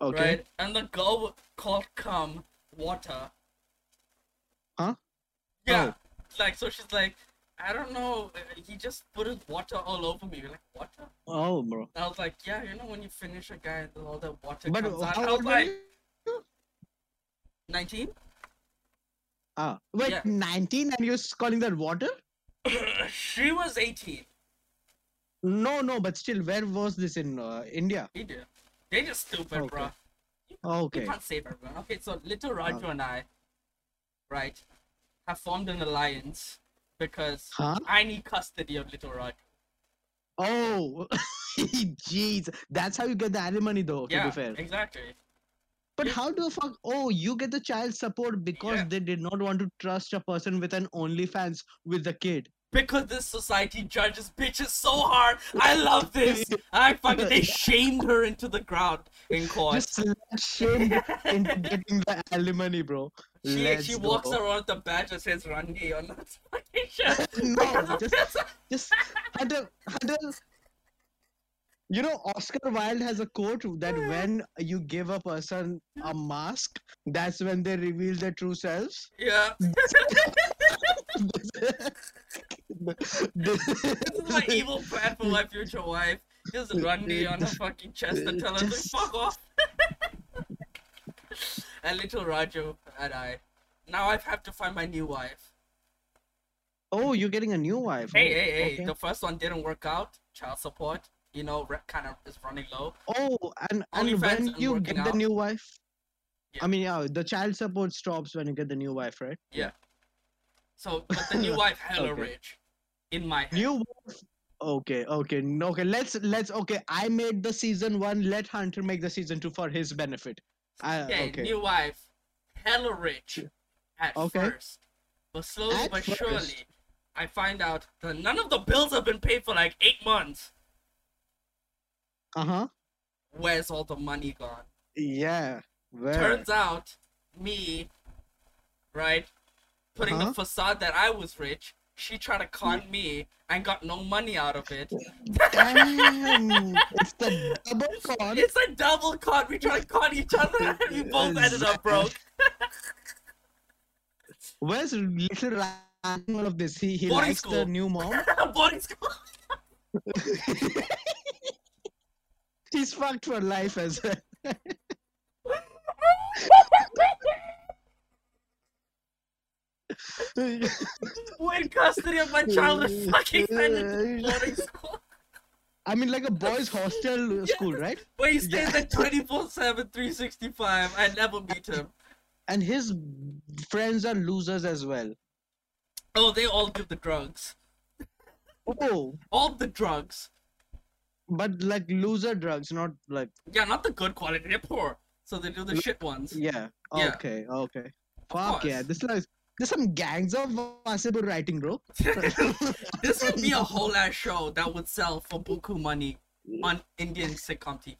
Okay. right? And the girl called come water. Huh? Yeah. Oh. Like so, she's like, I don't know. He just put his water all over me. We're like, water? Oh, bro. I was like, yeah, you know when you finish a guy, and all that water But comes out. how I was like, you? 19? Ah, wait, Yeah. 19 and you're calling that water? [laughs] she was 18. No, no, but still, where was this in uh, India? He did. They just stupid, Okay. bro. You Okay. can't save everyone. Okay, so little Raju Oh. and I, right, have formed an alliance because Huh? I need custody of little Raju. Oh, [laughs] jeez. That's how you get the alimony, though, to yeah, be fair. exactly. But yeah. how do fuck? Oh, you get the child support because Yeah. they did not want to trust a person with an OnlyFans with the kid. Because this society judges bitches so hard. I love [laughs] this. I fucking they shamed her into the ground in court. Just shamed into getting the alimony, bro. She Let's she walks go. around the badge that says Randy on that fucking shirt. [laughs] no, [laughs] just, just Hunter. You know, Oscar Wilde has a quote that when you give a person a mask, that's when they reveal their true selves. yeah. [laughs] this is my evil plan for my future wife. Just Randy on her fucking chest and tell her to fuck off. And little Raju and I. Now I have to find my new wife. oh, you're getting a new wife. Hey, oh, hey, hey! okay. The first one didn't work out. Child support, you know, re- kind of is running low. Oh, and and when you get the out. new wife, Yeah. I mean, yeah, the child support stops when you get the new wife, right? Yeah. So, but the new [laughs] wife hella Okay. rich. In my head. New wife. Okay, okay, no, okay. Let's let's okay. I made the season one. Let Hunter make the season two for his benefit. I, Okay, okay. new wife, hella rich at Okay. first, but slowly At but first. surely, I find out that none of the bills have been paid for like eight months. Uh huh. Where's all the money gone? Yeah. Where? Turns out, me, right, putting Uh-huh. the facade that I was rich, she tried to con me and got no money out of it. Damn. it's the double [laughs] con. It's a double con. We tried to con each other and we both ended up broke. [laughs] Where's little Ryan all of this? He he Boarding likes the new mom. [laughs] Boarding school. He's fucked for life as well. [laughs] Who in custody of my child is fucking sent boarding school. I mean, like a boys' hostel [laughs] school, right? Where he stays Yeah. at [laughs] 24 7, 365. I never meet him. And his friends are losers as well. Oh, they all do the drugs. Oh, All the drugs. but like loser drugs, not like Yeah, not the good quality. They're poor. So they do the shit ones. yeah. Yeah. Okay, okay. Fuck yeah, course. this like there's some Gangs of Wasseypur writing, bro. [laughs] this would be a whole ass show that would sell for buku money on Indian sitcom TV.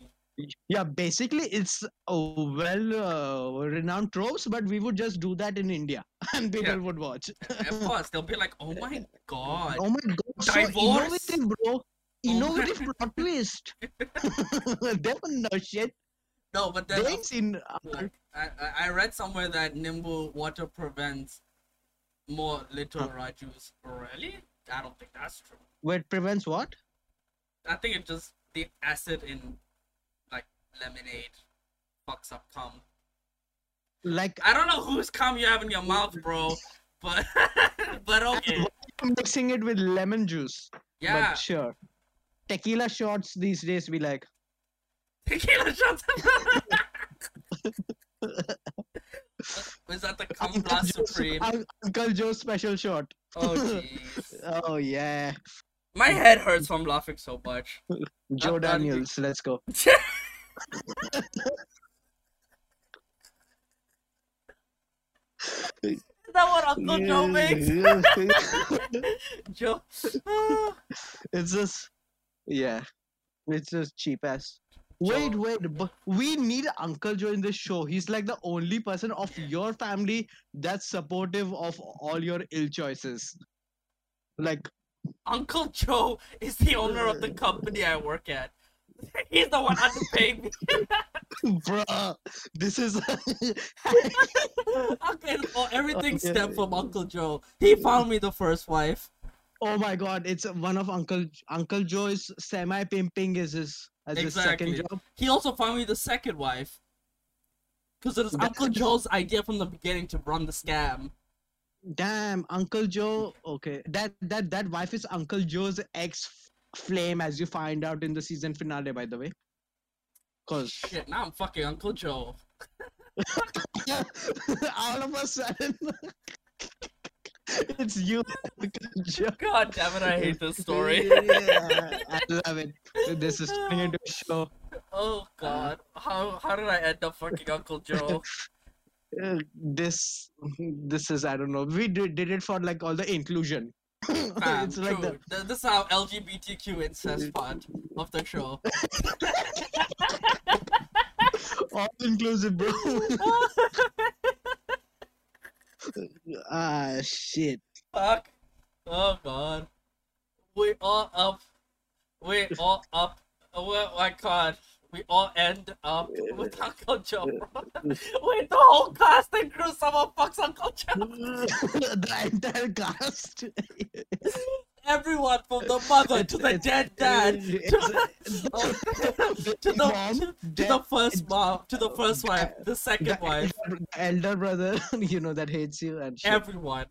Yeah, basically it's a well uh, renowned tropes, but we would just do that in India [laughs] and people Yeah. would watch. Of [laughs] course, they'll be like, "Oh my god, Oh my god, so Divorce? innovative, bro. Oh Innovative plot twist. they don't know shit. no!" But They then ain't seen. I, I I read somewhere that nimbu water prevents more little Rajus. Really? I don't think that's true. Wait, prevents what? I think it just the acid in like lemonade fucks up cum. Like I don't know whose cum you have in your mouth, bro. [laughs] But [laughs] but okay. I'm mixing it with lemon juice. Yeah. But sure. Tequila shots these days be like, Tequila shots. [laughs] [laughs] Is that the Uncle blast supreme? Un- Uncle Joe's special shot. Oh [laughs] jeez. Oh yeah. My head hurts from laughing so much. [laughs] Joe bad. Daniels, let's go. Is that what Uncle Joe makes? Joe. Ah. it's just yeah. It's just cheap ass. Wait, Joe. wait, but we need Uncle Joe in this show. He's like the only person of your family that's supportive of all your ill choices. Like, Uncle Joe is the owner of the company I work at. [laughs] He's the one underpaying me. [laughs] bruh, this is [laughs] okay, well, everything Okay. stemmed from Uncle Joe. He found me the first wife. oh my god, it's one of Uncle Uncle Joe's semi pimping is his as his second Exactly. job. He also found me the second wife. Because it was Uncle Joe's idea from the beginning to run the scam. Damn, Uncle Joe. Okay, that that that wife is Uncle Joe's ex flame, as you find out in the season finale, by the way. Cause Shit, now I'm fucking Uncle Joe. [laughs] [laughs] all of a sudden, [laughs] [laughs] it's you, Uncle Joe. God damn it, I hate this story. yeah, [laughs] I love it. This is turning into a show. oh god. How how did I end up fucking Uncle Joe? [laughs] This this is I don't know. We did, did it for like all the inclusion. Fam, it's like true. This is how LGBTQ incest part of the show. all inclusive, bro. Ah shit. Fuck. Oh god. We all up. We all up. Oh my god. We all end up with Uncle Joe. [laughs] Wait, the whole cast and crew someone fucks Uncle Joe. [laughs] the entire cast. [laughs] Everyone from the mother to the dead dad to, [laughs] to the to, the first mom to the first wife, the second wife, elder, the elder brother, [laughs] you know, that hates you and shit. everyone.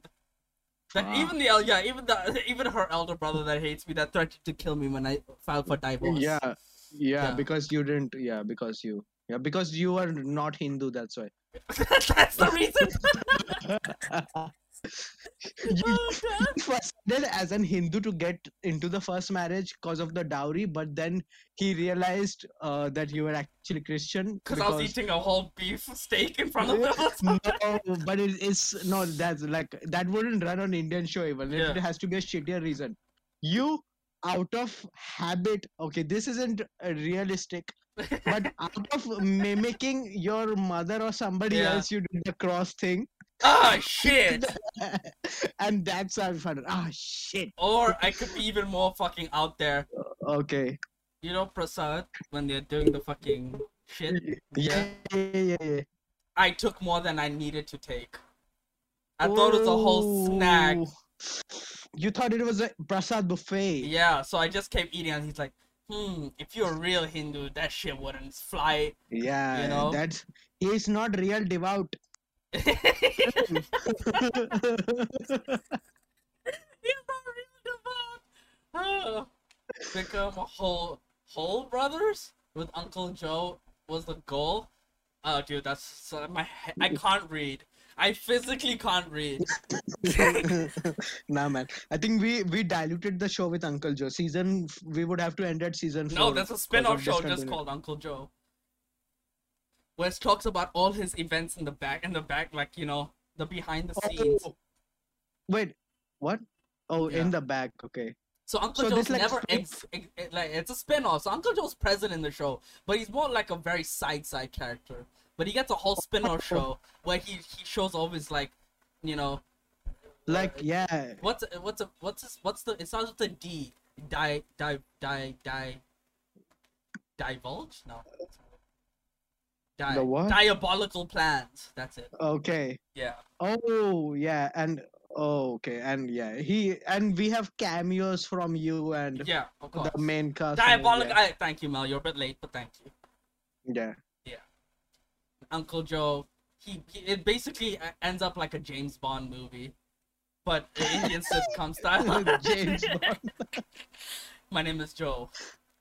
That Fuck. even the yeah, even the [laughs] even her elder brother that hates me that threatened to kill me when I filed for divorce. yeah, yeah, Yeah. because you didn't. Yeah, because you. Yeah, because you are not Hindu. That's why. That's the reason. You [laughs] Oh, God. first did as an Hindu to get into the first marriage because of the dowry, but then he realized uh, that you were actually Christian. Because I was eating a whole beef [laughs] steak in front of them. no, but it, it's no. That's like that wouldn't run on Indian show even. Yeah. It has to be a shittier reason. You out of habit. Okay, this isn't uh, realistic, but [laughs] out of mimicking your mother or somebody Yeah. else, you did the cross thing, ah [laughs] shit. and that's how I found it. Ah, shit. Or I could be even more fucking out there. Okay. You know Prasad when they're doing the fucking shit. Yeah, yeah, yeah. yeah. I took more than I needed to take. I thought it was a whole snack. You thought it was a prasad buffet. Yeah, so I just kept eating, and he's like, "Hmm, if you're a real Hindu, that shit wouldn't fly." Yeah, You know? that's he is not real devout. He's not real devout. Oh. Become a whole whole brothers with Uncle Joe was the goal. Oh, dude, that's my. I can't read. I physically can't read. [laughs] nah, man. I think we we diluted the show with Uncle Joe. Season we would have to end at season four. No, there's a spin-off show just called Uncle Joe. Where it talks about all his events in the back, in the back, like you know, the behind the oh. scenes. Oh, wait, what? Oh, Yeah. in the back. Okay. So Uncle So Joe's like, never ex- ex- ex- like it's a spin-off. So Uncle Joe's present in the show, but he's more like a very side side character. But he gets a whole spin-off [laughs] show where he he shows all his like, you know, Like uh, yeah. what's what's a what's this, what's the it starts with a D. Di di di di. Divulge? No. Uh, Di- The what? Diabolical plans. That's it. Okay. Yeah. Oh yeah, and oh okay, and yeah, he and we have cameos from you and Yeah, of course. the main cast. Diabolical. Yeah. I, thank you, Mel. You're a bit late, but thank you. yeah. Yeah. Uncle Joe, he, he it basically ends up like a James Bond movie, but the Indian [laughs] sitcom style. James Bond. [laughs] My name is Joe,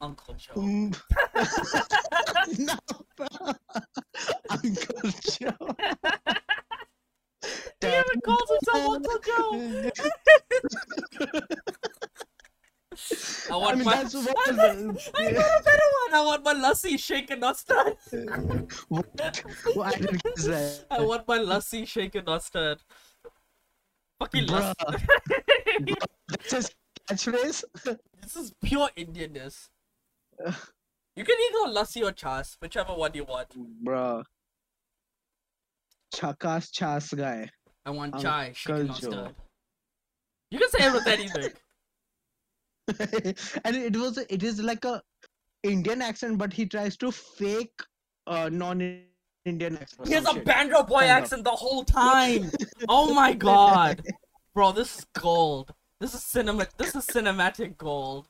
Uncle Joe. Mm. [laughs] [laughs] no, [laughs] Uncle Joe. He even calls himself Uncle Joe. I I want mean, my. that's what I the- I got a better one. I want my lassi shaken not stirred. What? Well, I that. I want my lassi shaken not stirred. Fucking lassi. That's his catchphrase. this is pure Indianness. You can either lassi or chas, whichever one you want. Bruh. Chakas Chas guy. I want Uncle chai, You can say it with anything. and it was it is like a Indian accent, but he tries to fake uh, non-Indian accent. He has a. Bandra boy of. accent the whole time. Oh my [laughs] god, bro, this is gold. This is cinema. This is cinematic gold.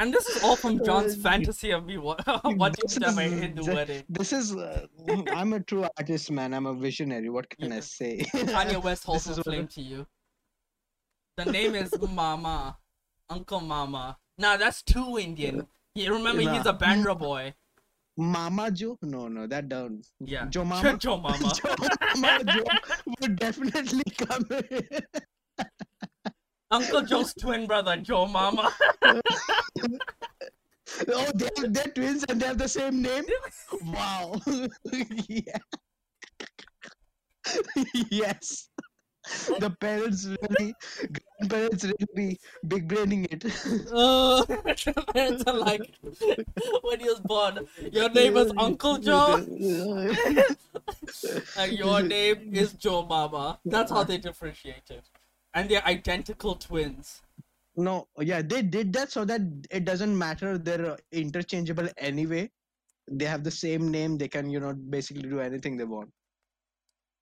And this is all from John's [laughs] fantasy of me wa- [laughs] watching This them a is- Hindu th- wedding. This is uh, I'm a true artist, man. I'm a visionary. What can I say? [laughs] Kanye West holds This a flame to you. The name is Mama, Uncle Mama. Nah, that's too Indian. You remember he's a Bandra boy. Mama Joe? No, no, that down. Yeah. Joe Mama. Joe Mama. Joe Mama Joe would definitely come. Uncle Joe's twin brother, Joe Mama. [laughs] oh, they have, they're twins and they have the same name. Wow. [laughs] yeah. [laughs] yes. The parents really, grandparents really be big braining it. Uh, parents are like, when he was born, your name is Uncle Joe, and your name is Joe Mama. That's how they differentiated. And they're identical twins. No, yeah, they did that so that it doesn't matter. They're uh, interchangeable anyway. They have the same name. They can, you know, basically do anything they want.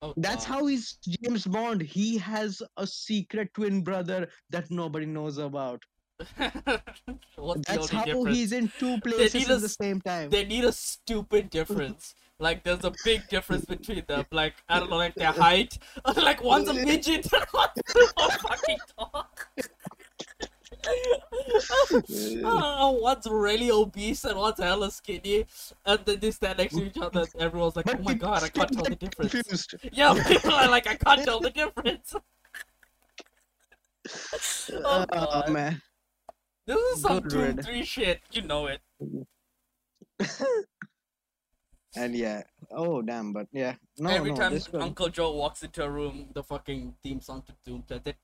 Oh, That's God. how he's James Bond. He has a secret twin brother that nobody knows about. [laughs] That's how difference? he's in two places at the same time. They need a stupid difference. Like there's a big difference between them. Like I don't know, like their height. [laughs] Like one's a midget and [laughs] one's super fucking tall. [laughs] Uh, one's really obese and one's hella skinny, and then they stand next to each other. And everyone's like, "Oh my god, I can't tell the difference." Confused. Yeah, people are like, "I can't tell the difference." Oh, Oh, man. This is some Good red. 3 shit. You know it. And yeah. Oh damn, but yeah. No, Every no, time this one- Uncle Joe walks into a room, the fucking theme song to Dhoom plays.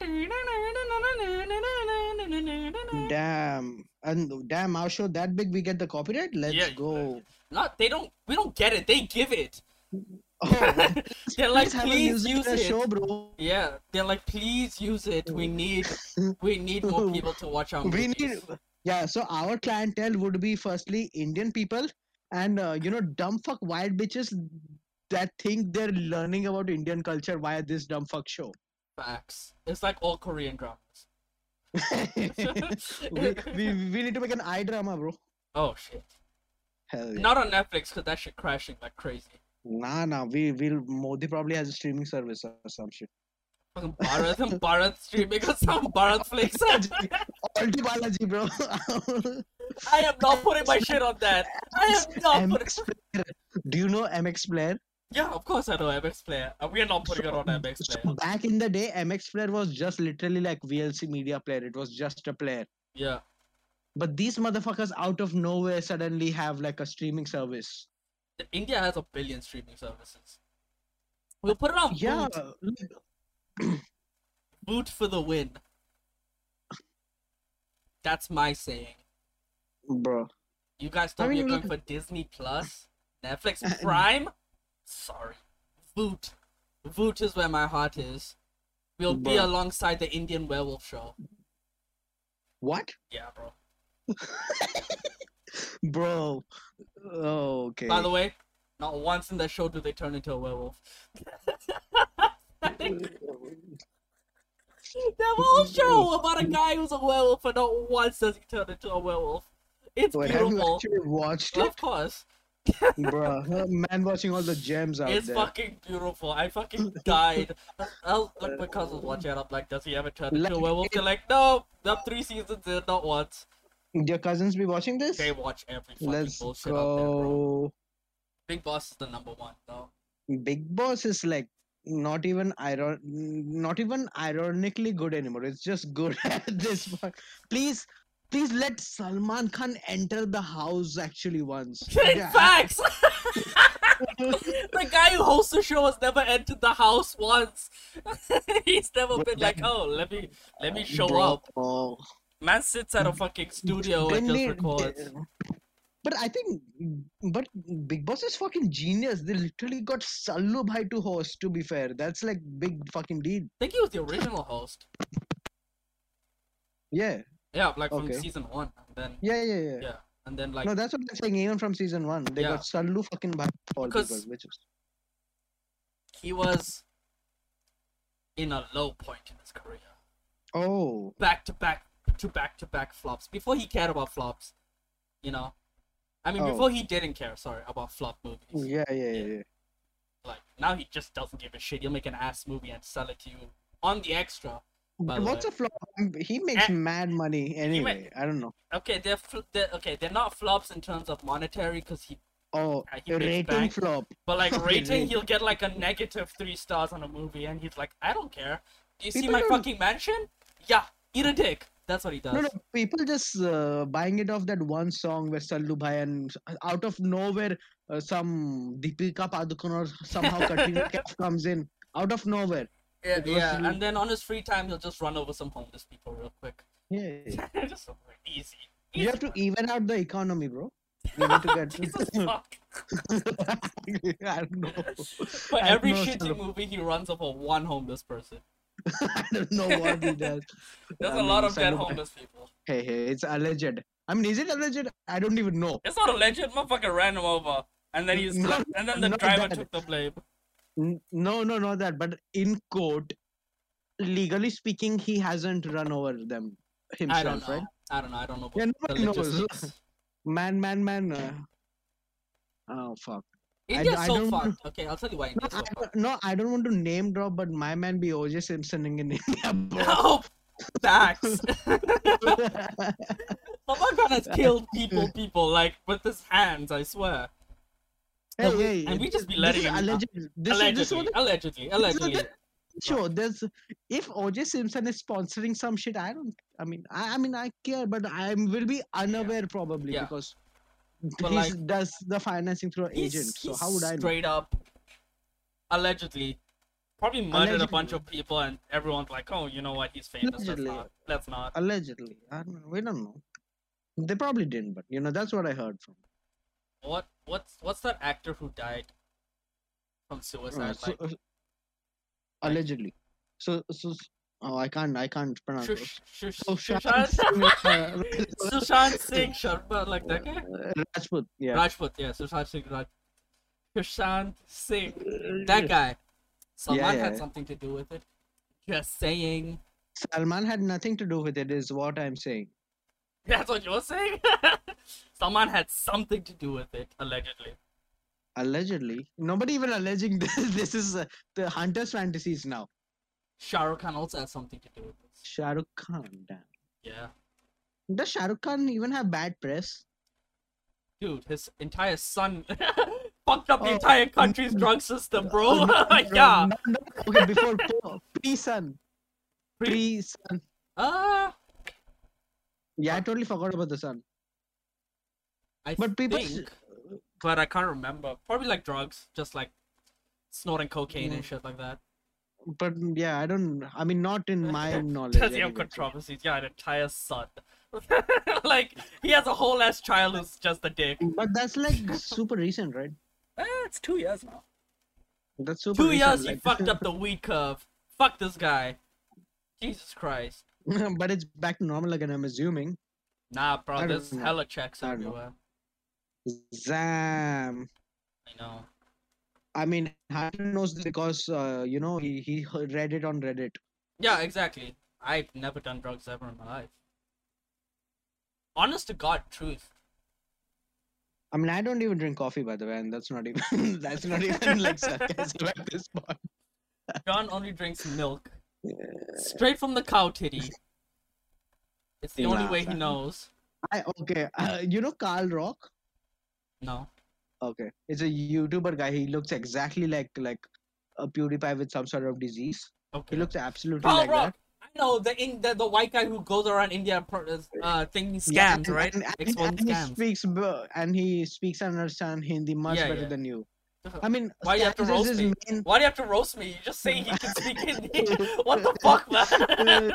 Damn, and damn, our show that big, we get the copyright. Let's Yeah, go. Not they don't. We don't get it. They give it. [laughs] Oh, [laughs] They're like, a please use it. show, bro. Yeah, they're like, please use it. We need, [laughs] we need more people to watch our we need yeah so our clientele would be firstly indian people and uh, you know dumb fuck white bitches that think they're learning about indian culture via this dumb fuck show Facts. It's like all Korean dramas. [laughs] we, we, we need to make an i drama bro Oh shit. hell yeah. Not on Netflix because that shit crashing like crazy. nah nah we will modi probably has a streaming service or some shit Bharat and Bharat streaming or some Bharat flicks. Alti Balaji, bro. I am not putting my shit on that. I am not MX putting. Player. Do you know MX Player? Yeah, of course I know MX Player. Uh, We are not putting it on MX So Player. back in the day, MX Player was just literally like VLC Media Player. It was just a player. Yeah. But these motherfuckers out of nowhere suddenly have like a streaming service. India has a billion streaming services. We'll put it on Yeah, boot. [clears throat] Boot for the win. That's my saying. bro. You guys I told me mean, you're going look- for Disney Plus, Netflix Uh, Prime. Sorry, Voot. Voot is where my heart is. We'll be alongside the Indian Werewolf show. What? Yeah, bro. [laughs] Bro. Oh, okay. By the way, not once in the show do they turn into a werewolf. [laughs] That whole show about a guy who's a werewolf, and not once does he turn into a werewolf. It's Wait, have you beautiful. actually watched Of it? course. bro, [laughs] man watching all the gems out It's there. It's fucking beautiful. I fucking died. I was like, my cousins watching it. I'm like, does he ever turn into a werewolf? They're like, no, not three seasons in, not once. Your cousins be watching this? They watch every fucking Let's bullshit out there, bro. go. Bigg Boss is the number one, though. Bigg Boss is like not even iron not even ironically good anymore. It's just good [laughs] at this point. Please please let Salman Khan enter the house actually once. [laughs] Yeah, facts! [laughs] the guy who hosts the show has never entered the house once. He's never been like, oh, let me let me show up. Man sits at a fucking studio and just records. But I think, but Bigg Boss is fucking genius. They literally got Sallu Bhai to host. To be fair, that's like big fucking deal. I think he was the original host. Yeah, Yeah, like from Okay. season one. And then yeah, yeah, yeah. yeah. And then like no, that's what I'm saying. Even from season one, they Yeah. got Sallu fucking Bhai. All Because- people, which is he was in a low point in his career. oh, Back to back to back to back flops. Before he cared about flops. You know? I mean Oh. before he didn't care, sorry, about flop movies. yeah, yeah, yeah. yeah. Like now he just doesn't give a shit. He'll make an ass movie and sell it to you on the extra. What's a flop? He makes Eh, mad money anyway. I don't know. Okay, they're, they're okay. They're not flops in terms of monetary because he, Oh, Uh, he rating bank. flop. but like rating, he'll get like a negative three stars on a movie, and he's like, I don't care. Do you see my don't- fucking mansion? Yeah, eat a dick. That's what he does. No, no, people just uh, buying it off that one song where Sallu Bhai and out of nowhere uh, some Deepika Padukone or somehow [laughs] Katrina Kaif comes in out of nowhere. Yeah, yeah, really- and then on his free time, he'll just run over some homeless people real quick. Yeah, [laughs] just so quick. easy. you have to even out the economy, bro. You need to [laughs] Jesus get. fuck. I don't know. For I every know shitty movie, he runs over one homeless person. [laughs] I don't know what he does. [laughs] There's I a lot of dead Sallu homeless people. Hey, hey, it's alleged. I mean, is it alleged? I don't even know. It's not a legend. Motherfucker ran him over, and then he's No, and then the driver that. took the blame. N- No, no, not that. But in court, legally speaking, he hasn't run over them himself, I don't know. right? I don't know. I don't know. Yeah, nobody knows. [laughs] Man, man, man. Uh... Oh fuck. I India's I so don't fucked. wanna- [laughs] Okay, I'll tell you why No so I, don't- no, I don't want to name drop, but my man be OJ Simpson in India, bro. [laughs] No, facts. Motherfucker has killed people, people like with his hands. I swear. hey, No, hey, and we just be letting him- alleged. [laughs] This is this Allegedly, is allegedly, allegedly. sure. There's if OJ Simpson is sponsoring some shit, I don't. I mean, I, I mean, I care, but I will be unaware probably Yeah. because But, he like, does the financing through an He's, agent. So how would I know? straight up, allegedly, probably murdered a bunch of people, and everyone's like, "Oh, you know what? He's famous. Let's Allegedly. not. Let's not." Allegedly, I don't know. We don't know. They probably didn't, but you know that's what I heard from. What? What's what's that actor who died from Uh, suicide? so, like uh, allegedly. So so oh I can't I can't pronounce it. Shush, shush, So Sushant, Sushant Singh, uh, [laughs] Sushant Singh Sharma, like that guy. uh, Rajput, yeah. Rajput, yeah, Sushant Singh Raj. Sushant Singh, that guy. Salman yeah, had yeah. something to do with it. Just saying. Salman had nothing to do with it, is what I'm saying. That's what you're saying. [laughs] Salman had something to do with it, allegedly. Allegedly, nobody even alleging this. [laughs] This is uh, the hunter's fantasies now. Shah Rukh Khan also has something to do with this. Shah Rukh Khan, damn. Yeah, Does Shah Rukh Khan even have bad press? dude, his entire son [laughs] fucked up the Oh, entire country's drug system, bro. Oh, [laughs] yeah. no, no. Okay, before pre son, Pre- pre son. Uh, Yeah, I totally forgot about the son. I But people, think, but I can't remember. Probably like drugs, just like snorting cocaine and Mm. shit like that. But yeah, I don't. I mean, not in my [laughs] knowledge. Does he have controversies? Yeah, an entire son. [laughs] like he has a whole ass child who's just a dick. But that's like super recent, right? Eh, it's two years now. That's super. Two recent, years he fucked up [laughs] the weed curve. Fuck this guy. Jesus Christ. but it's back to normal again. I'm assuming. Nah, bro, there's know. hella checks know. everywhere. Zam. I know. I mean, Hunter knows this because uh, you know he he read it on Reddit. Yeah, exactly. I've never done drugs ever in my life. Honest to God, truth. I mean, I don't even drink coffee, by the way, and that's not even [laughs] that's not even like sarcasm at this point. John only drinks milk. Straight from the cow titty. It's the only way he knows. I okay. Uh, you know Karl Rock? No. Okay, it's a YouTuber guy. He looks exactly like like a PewDiePie with some sort of disease. Okay. He looks absolutely Karl like Rock. I know the in the, the white guy who goes around India pro- uh thinking that. Yeah, scams, and- right? And, and, and he scams. speaks and he speaks and understand Hindi much Yeah, better yeah. than you. I mean, Why do you have to roast me? main- Why do you have to roast me? You just say he can speak [laughs] Hindi. [laughs] what the fuck, man?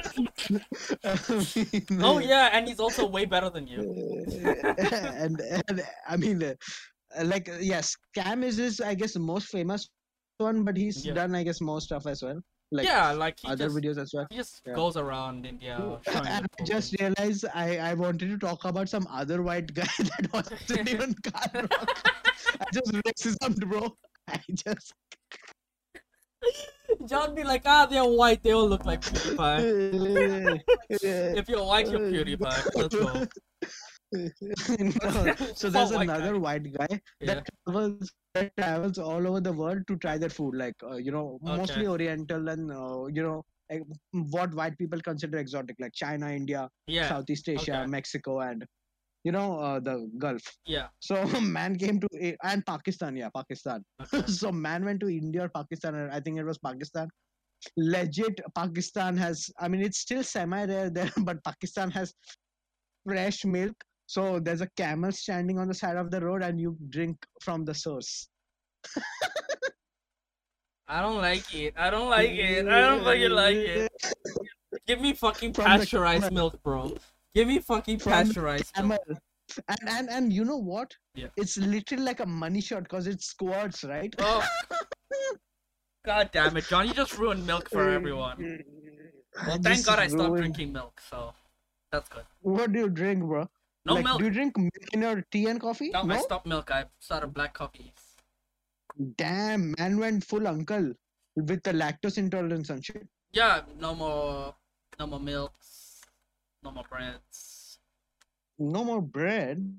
[laughs] oh yeah, and he's also way better than you. and, and I mean, like, uh, yes, Cam is his, I guess, the most famous one, but he's Yeah. done, I guess, more stuff as well. Like yeah, like he other just, videos as well. he just Yeah. goes around India I just realized I, I wanted to talk about some other white guy [laughs] that wasn't [laughs] even Rock. I just racism, bro. I just. [laughs] John be like, ah, they're white, they all look like PewDiePie. if you're white, you're PewDiePie. Let's go. [laughs] [laughs] no. So there's Oh, another guy. white guy Yeah. that travels that travels all over the world to try their food, like uh, you know, mostly Oriental and uh, you know like, what white people consider exotic, like China, India, Yeah, Southeast Asia, okay. Mexico, and you know uh, the Gulf. yeah. So [laughs] man came to and Pakistan, yeah, Pakistan. Okay. so man went to India or Pakistan, or I think it was Pakistan. Legit, Pakistan has. I mean, it's still semi-rare there, but Pakistan has fresh milk. So there's a camel standing on the side of the road, and you drink from the source. [laughs] I don't like it. I don't like it. I don't fucking like it. Give me fucking From pasteurized milk, bro. Give me fucking From pasteurized milk. And and and you know what? Yeah. It's literally like a money shot because it squirts, right? Oh. [laughs] God damn it, John! You just ruined milk for everyone. [laughs] Well, thank God I stopped ruined- drinking milk, so that's good. What do you drink, bro? No like, milk. Do you drink milk in your tea and coffee? No, I stopped milk. I started black coffee. Damn, man went full uncle with the lactose intolerance and shit. Yeah, no more, no more milks, no more breads. No more bread.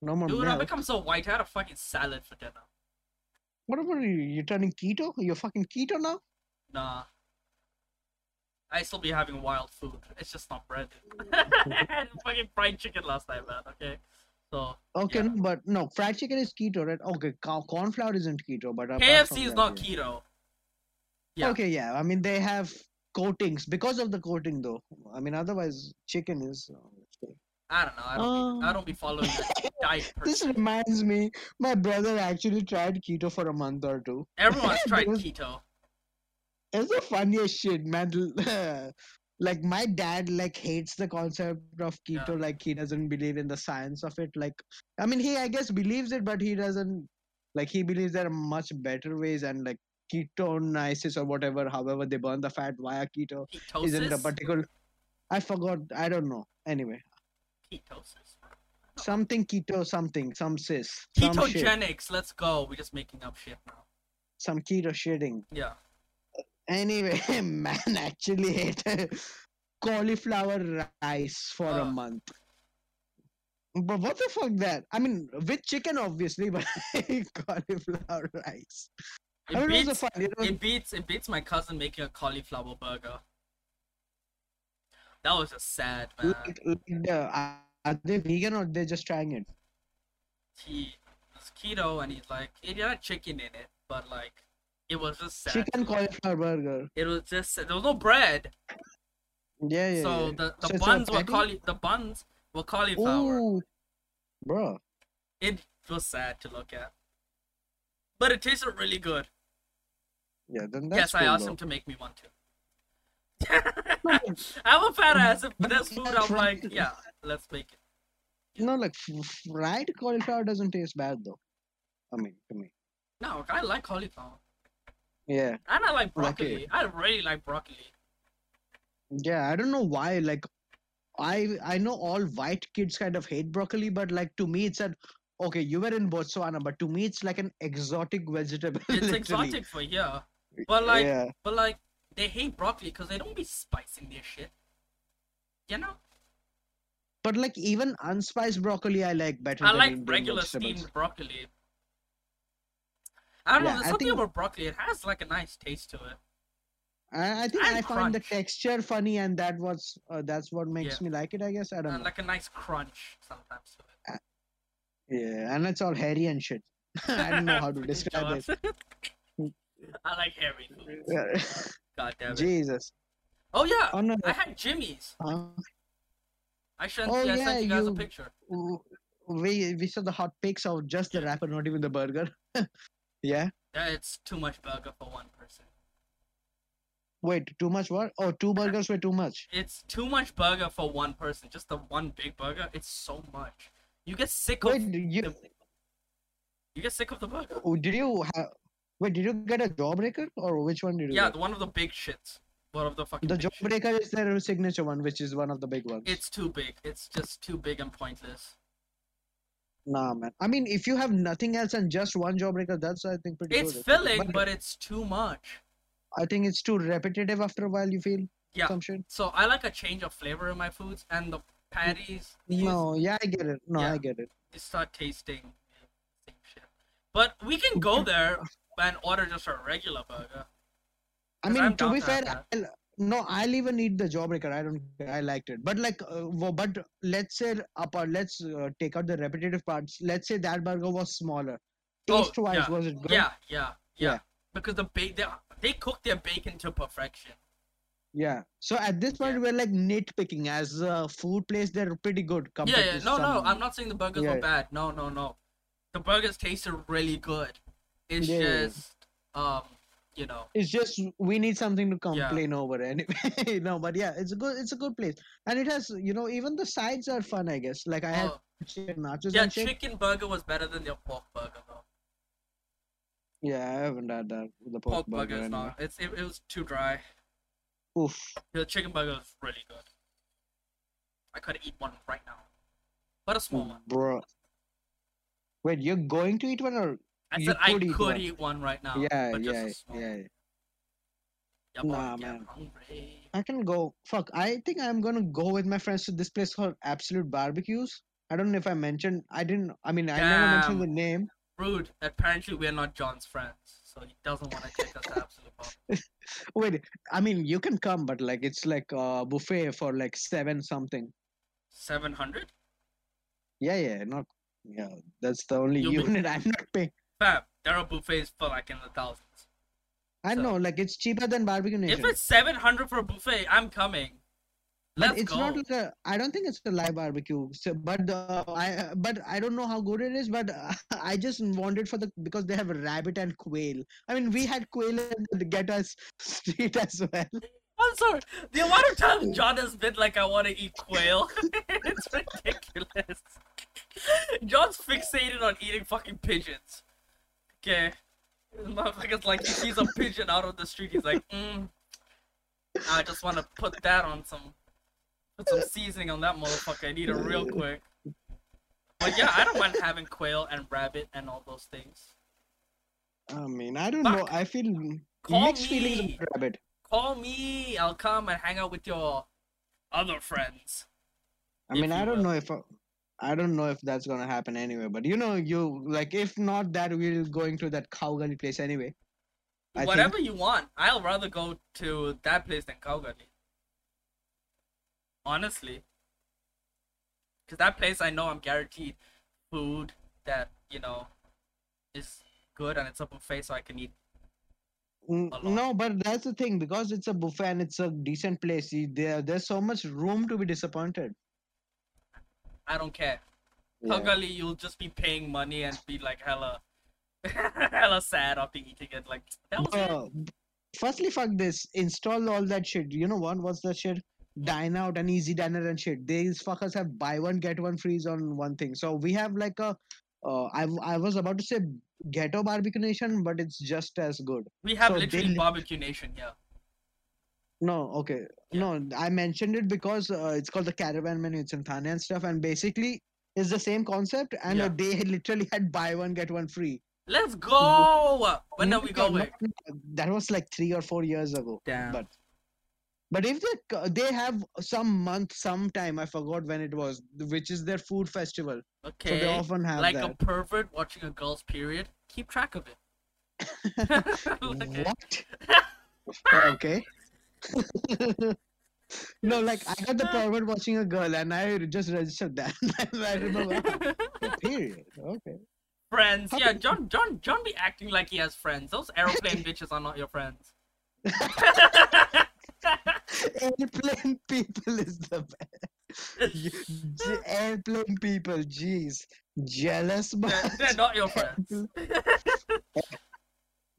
No more Dude, I milk. become so white. I had a fucking salad for dinner. What about you? You're turning keto? You're fucking keto now? Nah. I still be having wild food. It's just not bread. [laughs] Had fucking fried chicken last night, man. Okay, so Okay, Yeah. but no, fried chicken is keto, right? Okay, corn flour isn't keto, but KFC is that, not yeah. keto. Yeah. Okay, yeah. I mean, they have coatings because of the coating, though. I mean, otherwise, chicken is. Uh. I don't know. I don't. be, I don't be following the [laughs] diet. This reminds me, my brother actually tried keto for a month or two. Everyone's [laughs] tried keto. It's the funniest shit, man. [laughs] like my dad like hates the concept of keto. Yeah. Like he doesn't believe in the science of it. Like I mean, he I guess believes it, but he doesn't. Like he believes there are much better ways, and like ketonesis or whatever, however they burn the fat via keto, Ketosis? isn't a particular. I forgot. I don't know. Anyway, Ketosis. something keto, something, some cis, some Ketogenics. Let's go. We're just making up shit now. some keto shitting. Yeah. Anyway, [laughs] man actually ate cauliflower rice for a Uh. month. But what the fuck that? I mean, with chicken obviously, [laughs] but cauliflower rice. It I mean, it beats. a fun. It was, It beats. It beats my cousin making a cauliflower burger. That was just sad, man. like, like the, are they vegan or they're just trying it? He was keto and he's like, it had chicken in it, but like, it was just sad. Chicken to look at. cauliflower burger. It was just there was no bread, Yeah, yeah. so yeah. the the So buns were cauli- the buns were cauliflower. Ooh, bro. It was sad to look at, but it tasted really good. Yeah, then that's yes, I asked though. him to make me one too. [laughs] I'm a [laughs] fat ass. If there's [laughs] food, I'm like, yeah, let's make it. No, like fried cauliflower doesn't taste bad though. I mean, to me. No, I like cauliflower, Yeah, and I like Like broccoli. I really like broccoli. yeah. I don't know why. Like, I I know all white kids kind of hate broccoli, but like to me, it's an okay. You were in Botswana, but to me, it's like an exotic vegetable. [laughs] It's exotic for here, but like, yeah, but like, they hate broccoli because they don't be spicing their shit. You know, but like even unspiced broccoli, I like better. I like regular vegetables. steamed broccoli. I don't know. There's I something think- about broccoli. It has like a nice taste to it. I, I think And I find the texture funny, and that was uh, that's what makes Yeah. me like it. I guess I don't And know. like a nice crunch sometimes to. Yeah, and it's all hairy and shit. [laughs] I don't know how to [laughs] describe it. [laughs] I like hairy. Yeah. God damn it. Jesus. Oh yeah, Oh no. I had Jimmy's. Uh, I sent, Oh, I yeah, sent you guys a picture. we we saw the hot pics of just the wrapper, not even the burger. Yeah. Yeah, it's too much burger for one person. Wait, too much what? Oh, two burgers were too much. It's too much burger for one person. Just the one big burger. It's so much. You get sick Wait, of you the, you get sick of the burger. oh, did you have? Wait, did you get a jawbreaker or which one did you Yeah, get? one of the big shits. One of the fucking. The big shits. jawbreaker is their signature one, which is one of the big ones. It's too big. It's just too big and pointless. Nah, man. I mean, if you have nothing else and just one jawbreaker, that's I think pretty It's good. filling, but it's too much. I think it's too repetitive after a while. You feel Yeah. So I like a change of flavor in my foods, and the patties. No, yeah, I get it. No, Yeah. I get it. you start tasting same shit. But we can go there and order just a regular burger. I mean, to be down to have fair, no, I'll even eat the jawbreaker. I don't. I liked it, but like, uh, but let's say apart. Let's uh, take out the repetitive parts. Let's say that burger was smaller. Oh, Taste wise, yeah. was it good? Yeah, yeah, yeah. Yeah. Because the ba- they, they cook their bacon to perfection. Yeah. So at this point, Yeah. we're like nitpicking. As a food place, they're pretty good Yeah, yeah. No, no. I'm not saying the burgers were bad. No, no, no. The burgers tasted really good. It's just, um, you know, It's just we need something to Yeah. complain over anyway. [laughs] no, but yeah, it's a good. It's a good place, and it has you know even the sides are fun. I guess like I had oh, chicken nachos yeah. shit. Chicken burger was better than their pork burger though. Yeah, I haven't had that. The pork, Pork burger is not. It's it, it was too dry. Oof. The chicken burger is really good. I could eat one right now, but a small one. Bro. Wait, you're going to eat one or I said I could eat could one. eat one right now. yeah, but just yeah, a small. yeah. Yeah, boy, Nah, man. hungry. I can go. Fuck, I think I'm gonna go with my friends to this place called Absolute Barbecues. I don't know if I mentioned. I didn't. I mean, I never mentioned the name. Rude. Apparently, we're not John's friends, so he doesn't want to take us to absolute bomb. Wait, I mean, you can come, but like it's like a buffet for like seven something. Seven hundred. Yeah, yeah, not. Yeah, that's the only You'll be- unit [laughs] I'm not paying. Fab. There are buffets for like in the thousands. I So- know, like it's cheaper than Barbeque Nation. If it's seven hundred for a buffet, I'm coming. But Let's it's go. not like a. I don't think it's a live barbecue. So, but the I but I don't know how good it is. But [laughs] I just wanted for the because they have rabbit and quail. I mean, we had quail in the Get Us [laughs] street as well. I'm sorry. The amount of times John has been like, I want to eat quail. [laughs] it's ridiculous. John's fixated on eating fucking pigeons. Okay. This Motherfucker's like, he sees a pigeon out on the street. He's like, mm, I just want to put that on some, put some seasoning on that motherfucker I need it real quick. But yeah, I don't mind having quail and rabbit and all those things. I mean, I don't Fuck. know. I feel Call mixed feelings me. about rabbit. Call me. I'll come and hang out with your other friends. I mean, I don't will. know if uh, I don't know if that's gonna happen anyway. But you know, you like if not that, we're going to that Khau Galli place anyway. I think. Whatever you want. I'll rather go to that place than Khau Galli. Honestly. Because that place I know I'm guaranteed food that, you know, is good and it's a buffet so I can eat. N- a lot. No, but that's the thing because it's a buffet and it's a decent place. There, there's so much room to be disappointed. I don't care. Yeah. You'll just be paying money and be like hella, [laughs] hella sad after eating it. Like, that was it. Firstly, fuck this. Install all that shit. You know what? What's that shit? Dine out and EazyDiner and shit. These fuckers have buy one get one freeze on one thing. So we have like a. Uh, I w- I was about to say ghetto Barbeque Nation, but it's just as good. We have so they literally lit- Barbeque Nation here. No, okay. Yeah. No, I mentioned it because uh, it's called the caravan menu. It's in Thane and stuff, and basically it's the same concept. And uh, Yeah. they literally had buy one get one free. Let's go! When No, are we going? that was like three or four years ago. Damn. But but if they they have some month, sometime I forgot when it was, which is their food festival. Okay. So they often have like that. a pervert watching a girl's period. Keep track of it. [laughs] [laughs] [laughs] Okay. What? okay. No, like I got the [laughs] problem watching a girl, and I just registered that. [laughs] I remember. "Ah, [laughs] Period. Okay. friends. How Yeah, John John John be acting like he has friends. Those aeroplane bitches are not your friends. Airplane people is the best. Airplane people, jeez. Jealous, they're, man. they're not your friends.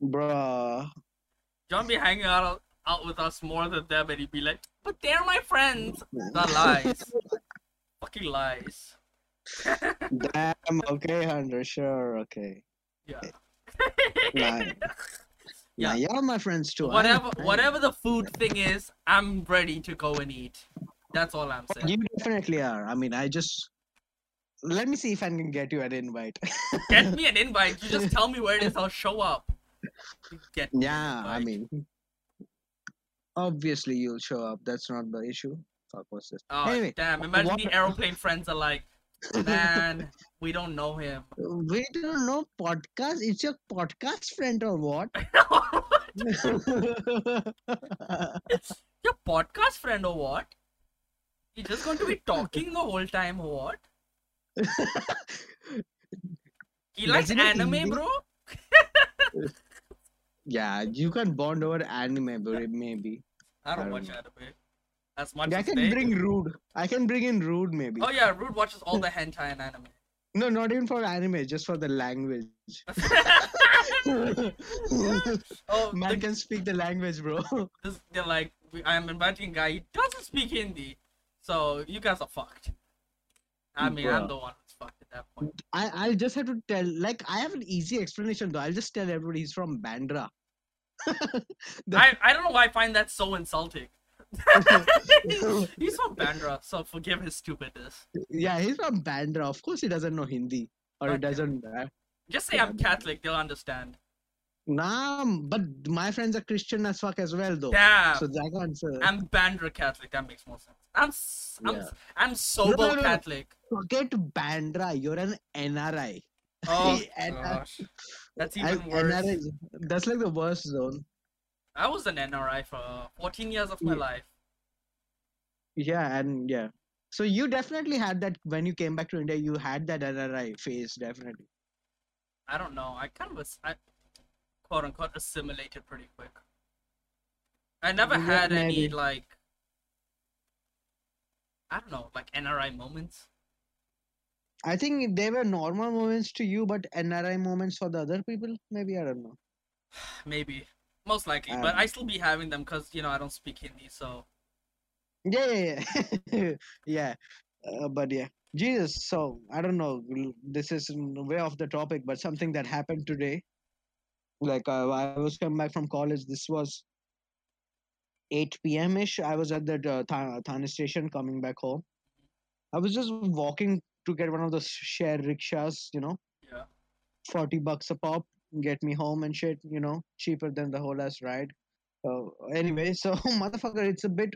Bruh. John be hanging out out with us more than them, and he'd be like, "But they're my friends." The lies. [laughs] Fucking lies. Damn, okay, Hunter, sure, okay. Yeah. Eh, [laughs] nah, Yeah. nah, you're my friends too. Whatever I- whatever the food thing is, I'm ready to go and eat. That's all I'm saying. You definitely are. I mean, I just. Let me see if I can get you an invite. Get me an [laughs] invite. You just tell me where it is. I'll show up. Get me an yeah, I mean. Obviously, you'll show up. That's not the issue. Fuck, what's this? Oh anyway, damn! Imagine what- the aeroplane friends are like, man, we don't know him. [laughs] We don't know podcast. [laughs] [laughs] It's your podcast friend or what? It's your podcast friend or what? You just going to be talking the whole time or what? He likes Doesn't anime, bro. yeah, you can bond over anime, bro, maybe. I don't I watch don't anime as much I as can they. bring do. Rude. I can bring in Rude, maybe. Oh yeah, Rude watches all the hentai and anime. No, not even for anime, just for the language. [laughs] oh, Man the, can speak the language, bro. [laughs] this, they're like, we, I'm inviting a guy. He doesn't speak Hindi, so you guys are fucked. I mean, I'm the one who's fucked at that point. I I'll just have to tell. Like, I have an easy explanation though. I'll just tell everybody he's from Bandra. I, [laughs] I don't know why I find that so insulting. [laughs] He's from Bandra, so forgive his stupidness. yeah, he's from Bandra. Of course, he doesn't know Hindi, or he doesn't. Uh, Just say I'm Catholic, they'll understand. nah, but my friends are Christian as fuck as well, though. Yeah. So that answer. I'm Bandra Catholic. That makes more sense. I'm I'm Yeah. I'm sober no, no. Catholic. Forget Bandra. You're an NRI. Oh [laughs] And, gosh, that's I- even worse. NRI, that's like the worst zone. I was an NRI for 14 years of my Yeah. life. Yeah, and yeah. So you definitely had that when you came back to India. You had that NRI phase, definitely. I don't know. I kind of was, I quote unquote assimilated pretty quick. I never had any like I don't know, like NRI moments. I think they were normal moments to you, but NRI moments for the other people. Maybe I don't know. [sighs] Maybe, most likely, I but I still be having them because you know I don't speak Hindi, so Yeah, yeah, yeah. [laughs] yeah. Uh, but yeah, Jesus. So I don't know. This is way off the topic, but something that happened today. Like uh, I was coming back from college. This was 8 p.m. ish. I was at the uh, Tha- Thane station coming back home. I was just walking to get one of those share rickshaws. You know, yeah. 40 bucks a pop, get me home and shit. You know, cheaper than the whole ass ride. Uh, anyway, so [laughs] motherfucker, it's a bit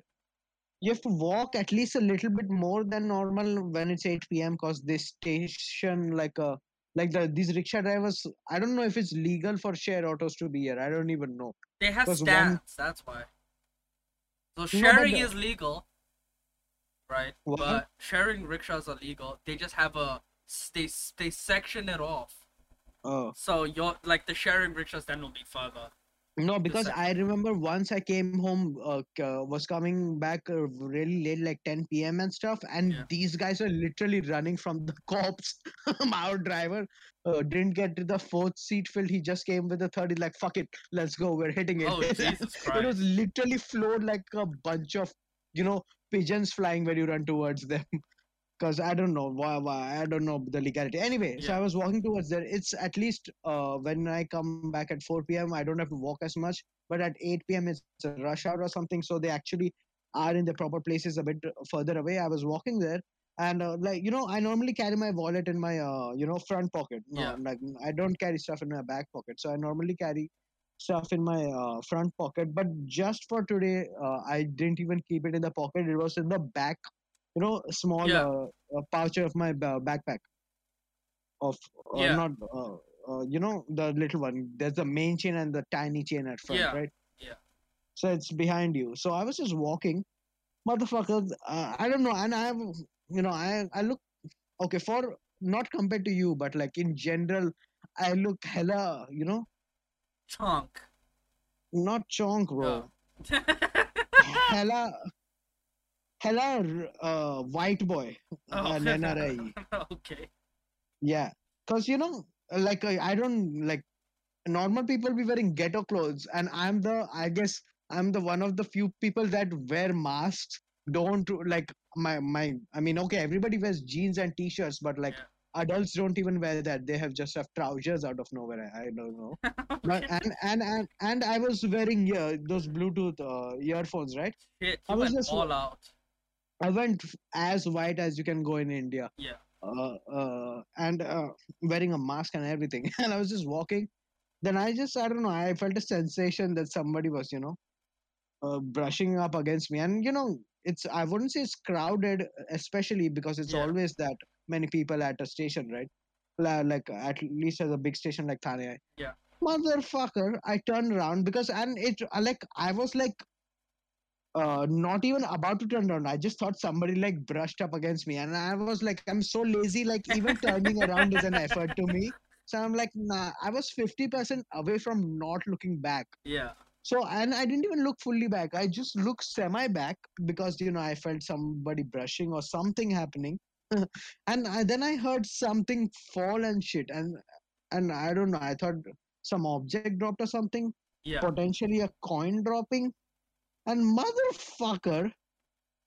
you have to walk at least a little bit more than normal when it's 8 p.m. because this station like uh like the these rickshaw drivers I don't know if it's legal for share autos to be here. I don't even know. They have stats. one- That's why. So sharing the- is legal, right? What? But sharing rickshaws are legal. They just have a they they section it off. Oh So your like the sharing rickshaws then will be further. no, because I remember once I came home, uh, uh, was coming back uh, really late, like 10 p.m. and stuff, and Yeah. these guys are literally running from the [laughs] cops. [laughs] Our driver uh, didn't get to the fourth seat filled. He just came with the third. He's like, "Fuck it, let's go. We're hitting it." Oh [laughs] Jesus it was literally flowed like a bunch of you know pigeons flying when you run towards them. [laughs] Because i don't know why, why i don't know the legality. Anyway so i was walking towards there. It's at least uh, when i come back at 4 p.m i don't have to walk as much but at 8 p.m it's a rush hour or something so they actually are in the proper places a bit further away. I was walking there and uh, like you know i normally carry my wallet in my uh, you know front pocket. No, Yeah. like i don't carry stuff in my back pocket so i normally carry stuff in my uh, front pocket but just for today uh, i didn't even keep it in the pocket it was in the back you know small Yeah. uh, uh, pouch of my ba- backpack of uh, Yeah. not uh, uh, you know the little one there's the main chain and the tiny chain at front Yeah. right Yeah. so it's behind you so i was just walking motherfucker uh, i don't know and i have you know i i look okay for not compared to you but like in general i look hella you know Chunk. not chonk bro. [laughs] [laughs] Hella hella uh, white boy. Oh. an nri [laughs] okay. yeah. Because you know like uh, i don't like normal people be wearing ghetto clothes and i'm the i guess i'm the one of the few people that wear masks. Don't like my my i mean okay everybody wears jeans and t-shirts but like adults don't even wear that they have just have trousers out of nowhere i, don't know [laughs] But- and, and and and i was wearing uh, those bluetooth uh, earphones right Shit, I was went just- all out. i went as white as you can go in india Yeah. uh, uh, and uh, wearing a mask and everything. [laughs] And I was just walking. Then I just, I don't know, I felt a sensation that somebody was, you know, uh, brushing up against me. And, you know, it's, I wouldn't say it's crowded, especially because it's Yeah. always that many people at a station, right? Like, at least at a big station like Thane. Yeah. Motherfucker, I turned around because, and it, uh, like, I was like, uh not even about to turn around i just thought somebody like brushed up against me and i was like i'm so lazy like even turning [laughs] around is an effort to me so i'm like nah i was 50% away from not looking back Yeah. so and i didn't even look fully back i just looked semi back because you know i felt somebody brushing or something happening [laughs] and I, then i heard something fall and shit and and i don't know i thought some object dropped or something Yeah. potentially a coin dropping. And motherfucker,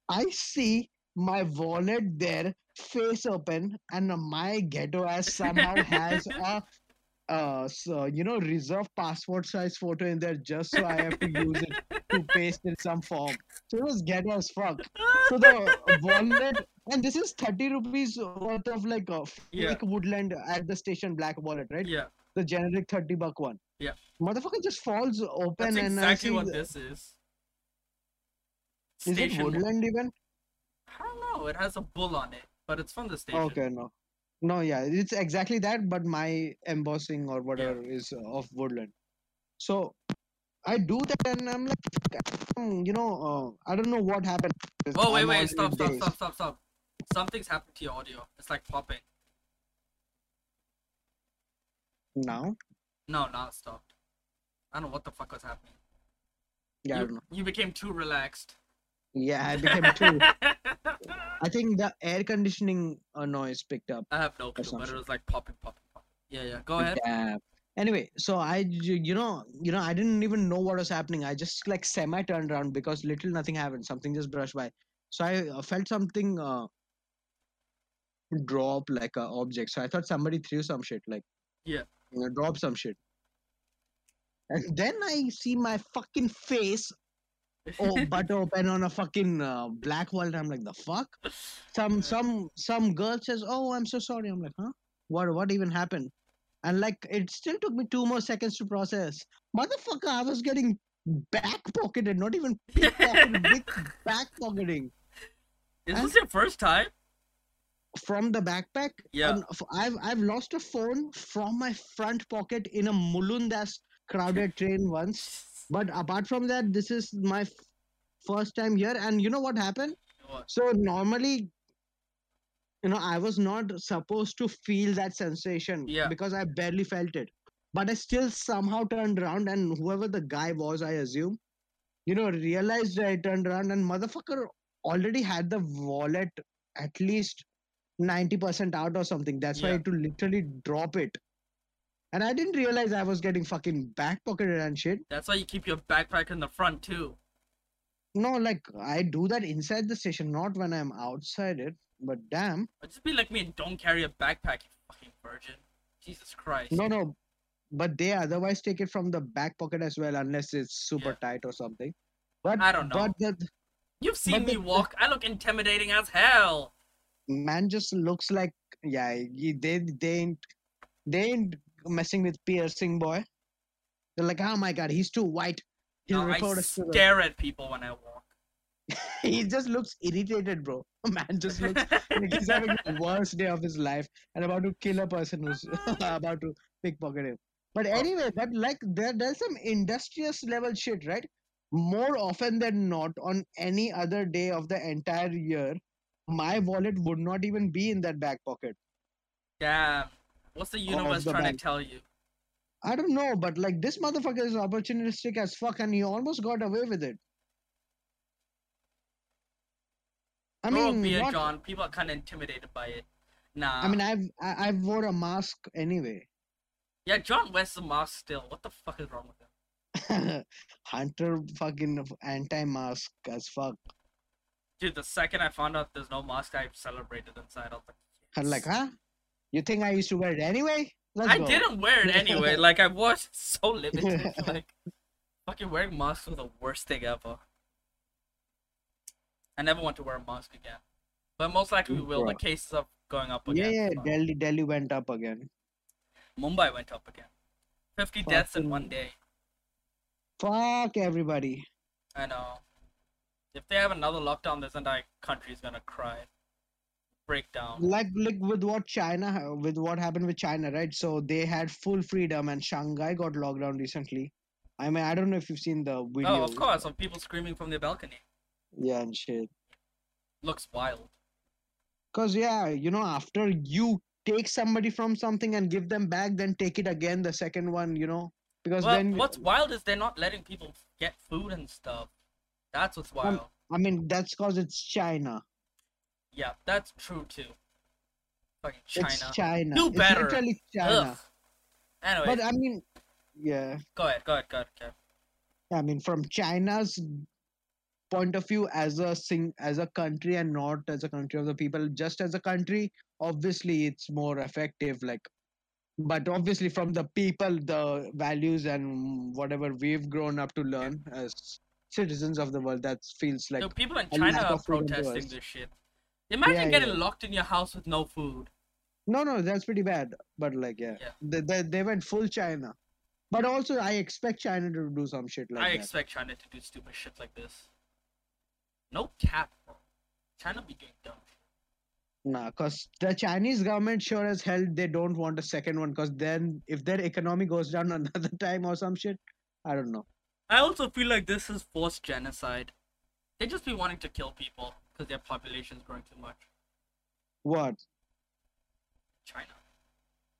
I see my wallet there, face open, and my ghetto ass somehow [laughs] has a, uh, so, you know, reserve passport size photo in there just so I have to use it to [laughs] paste in some form. So it was ghetto as fuck. So the wallet, and this is 30 rupees worth of like a fake Yeah. woodland at the station black wallet, right? Yeah. The generic 30 buck one. Yeah. Motherfucker just falls open That's and I exactly see what this is. Is it Station woodland even? I don't know. It has a bull on it, but it's from the station. Okay, no. No, yeah, it's exactly that, but my embossing or whatever is of woodland. So I do that and I'm like, "Hmm, you know, uh, I don't know what happened. Oh wait, I'm wait, stop, stop, stop, stop, stop. Something's happened to your audio. It's like popping. Now? No, now it stopped. I don't know what the fuck was happening. Yeah, I you, don't know. you became too relaxed. Yeah, I became [laughs] too. I think the air conditioning uh, noise picked up. I have no clue, but it was like popping, popping, popping. Yeah, yeah. Go ahead. Yeah. Anyway, so I, you know, you know, I didn't even know what was happening. I just like semi turned around because little nothing happened. Something just brushed by. So I uh, felt something uh, drop like a object. So I thought somebody threw some shit, like Yeah. you know, drop some shit. And then I see my fucking face [laughs] oh, butt open on a fucking uh, black wall. And I'm like, the fuck? Some some some girl says, "Oh, I'm so sorry." I'm like, "Huh? What what even happened?" And like, it still took me two more seconds to process. Motherfucker, I was getting back pocketed, not even pickpocketed, [laughs] big back pocketing Is and- this your first time? From the backpack. Yeah. I've I've lost a phone from my front pocket in a Mulundas crowded [laughs] train once. But apart from that, this is my f- first time here. And you know what happened? What? So normally, you know, I was not supposed to feel that sensation Yeah. because I barely felt it. But I still somehow turned around, and whoever the guy was, I assume, you know, realized I turned around, and motherfucker already had the wallet at least 90% out or something. That's why I Yeah. had to literally drop it. And I didn't realize I was getting fucking back pocketed and shit. That's why you keep your backpack in the front too. No, like I do that inside the station, not when I'm outside it. But damn. But just be like me and don't carry a backpack, you fucking virgin. Jesus Christ. No, no. But they otherwise take it from the back pocket as well, unless it's super Yeah. tight or something. But I don't know. But the You've seen me the- walk. I look intimidating as hell. Man just looks like yeah. he- They they ain't they ain't messing with piercing boy. They're like, oh my god, he's too white. He'll No, I report us to the-" stare at people when I walk. [laughs] he just looks irritated, bro. Man just looks [laughs] like he's having the worst day of his life and about to kill a person who's [laughs] oh about to pickpocket him. But Oh. anyway, but like there, there's some industrious level shit, right? More often than not, on any other day of the entire year, my wallet would not even be in that back pocket. Damn. What's the universe the trying bank. to tell you? I don't know, but like this motherfucker is opportunistic as fuck, and he almost got away with it. I a mean, beard, not- John. People are kind of intimidated by it. Nah. I mean, I've I, I've wore a mask anyway. yeah, John wears the mask still. What the fuck is wrong with him? [laughs] Hunter fucking anti-mask as fuck. Dude, the second I found out there's no mask, I celebrated inside. I was like, I'm like, huh? You think I used to wear it anyway? Let's I go. didn't wear it anyway. [laughs] Like I was so limited. [laughs] like fucking wearing masks was the worst thing ever. I never want to wear a mask again. But most likely we will. The cases are going up Yeah, again. yeah. so- Delhi, Delhi went up again. Mumbai went up again. Fifty deaths in one day. Fuck everybody. I know. If they have another lockdown, this entire country is gonna cry. Break down. Like, like with what China, with what happened with China, right? So they had full freedom, and Shanghai got locked down recently. I mean, I don't know if you've seen the video. Oh, of course, of people screaming from the balcony. Yeah, and shit. Looks wild. Cause yeah, you know, after you take somebody from something and give them back, then take it again. The second one, you know, because Well, then what's wild is they're not letting people get food and stuff. That's what's wild. I mean, that's cause it's China. Yeah, that's true too. Fucking China. It's China. Do It's better. literally China. Ugh. Anyway, But I mean, yeah. go ahead, go ahead, go ahead. Go ahead. I mean, from China's point of view as a sing as a country and not as a country of the people, just as a country, obviously it's more effective. Like, but obviously from the people, the values and whatever we've grown up to learn as citizens of the world, that feels like So people in China are of freedom to protesting this shit. Imagine Yeah, getting yeah. locked in your house with no food. no, no, that's pretty bad. But like, yeah, Yeah. They, they they went full China. But also, I expect China to do some shit like I that. expect China to do stupid shit like this. No cap, bro. China be doing dumb. Nah, cause the Chinese government sure as hell they don't want a second one. Cause then if their economy goes down [laughs] another time or some shit, I don't know. I also feel like this is forced genocide. They just be wanting to kill people because their population is growing too much. What? China.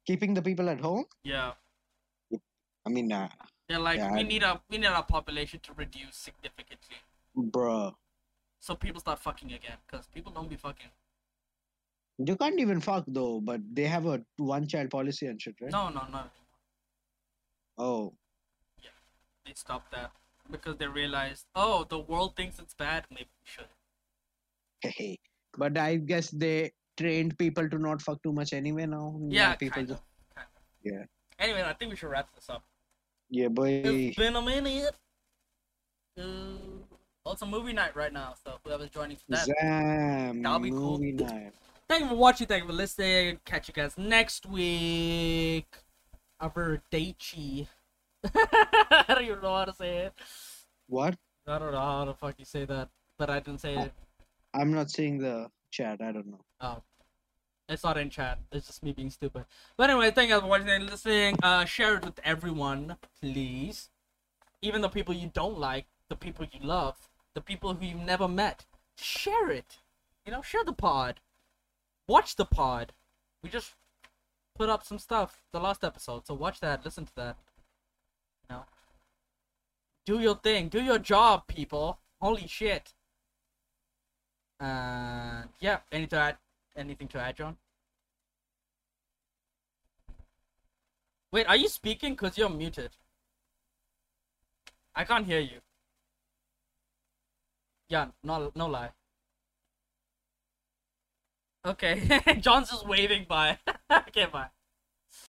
Keeping the people at home? Yeah. I mean, nah, They're like, Yeah, we I- need a we need our population to reduce significantly. bruh. so people start fucking again. Cause people don't be fucking. You can't even fuck though, but they have a one child policy and shit, right? No, no, no. Oh, They stopped that because they realized, oh, the world thinks it's bad. Maybe we should. hey. But I guess they trained people to not fuck too much anyway now. Now Yeah, people kind just of. Kind of. Yeah. Anyway, I think we should wrap this up. yeah, boy. It's been a minute. Uh, well, it's a movie night right now, so whoever's joining for that. Zam, That'll be cool. movie night. Thank you for watching. Thank you for listening. Catch you guys next week. Arrivederci. I don't even know how to say it. What? I don't know how the fuck you say that, but I didn't say it. I'm not seeing the chat. I don't know. Oh. It's not in chat. It's just me being stupid. But anyway, thank you guys for watching and listening. Uh, share it with everyone, please. Even the people you don't like, the people you love, the people who you've never met. Share it. You know, share the pod. Watch the pod. We just put up some stuff the last episode, so watch that, listen to that. Know. Do your thing. Do your job, people. Holy shit. Uh, yeah. Anything to add? Anything to add, John? Wait, are you speaking? Cause you're muted. I can't hear you. Yeah, no, no lie. Okay, [laughs] John's just waving by. [laughs] okay, bye.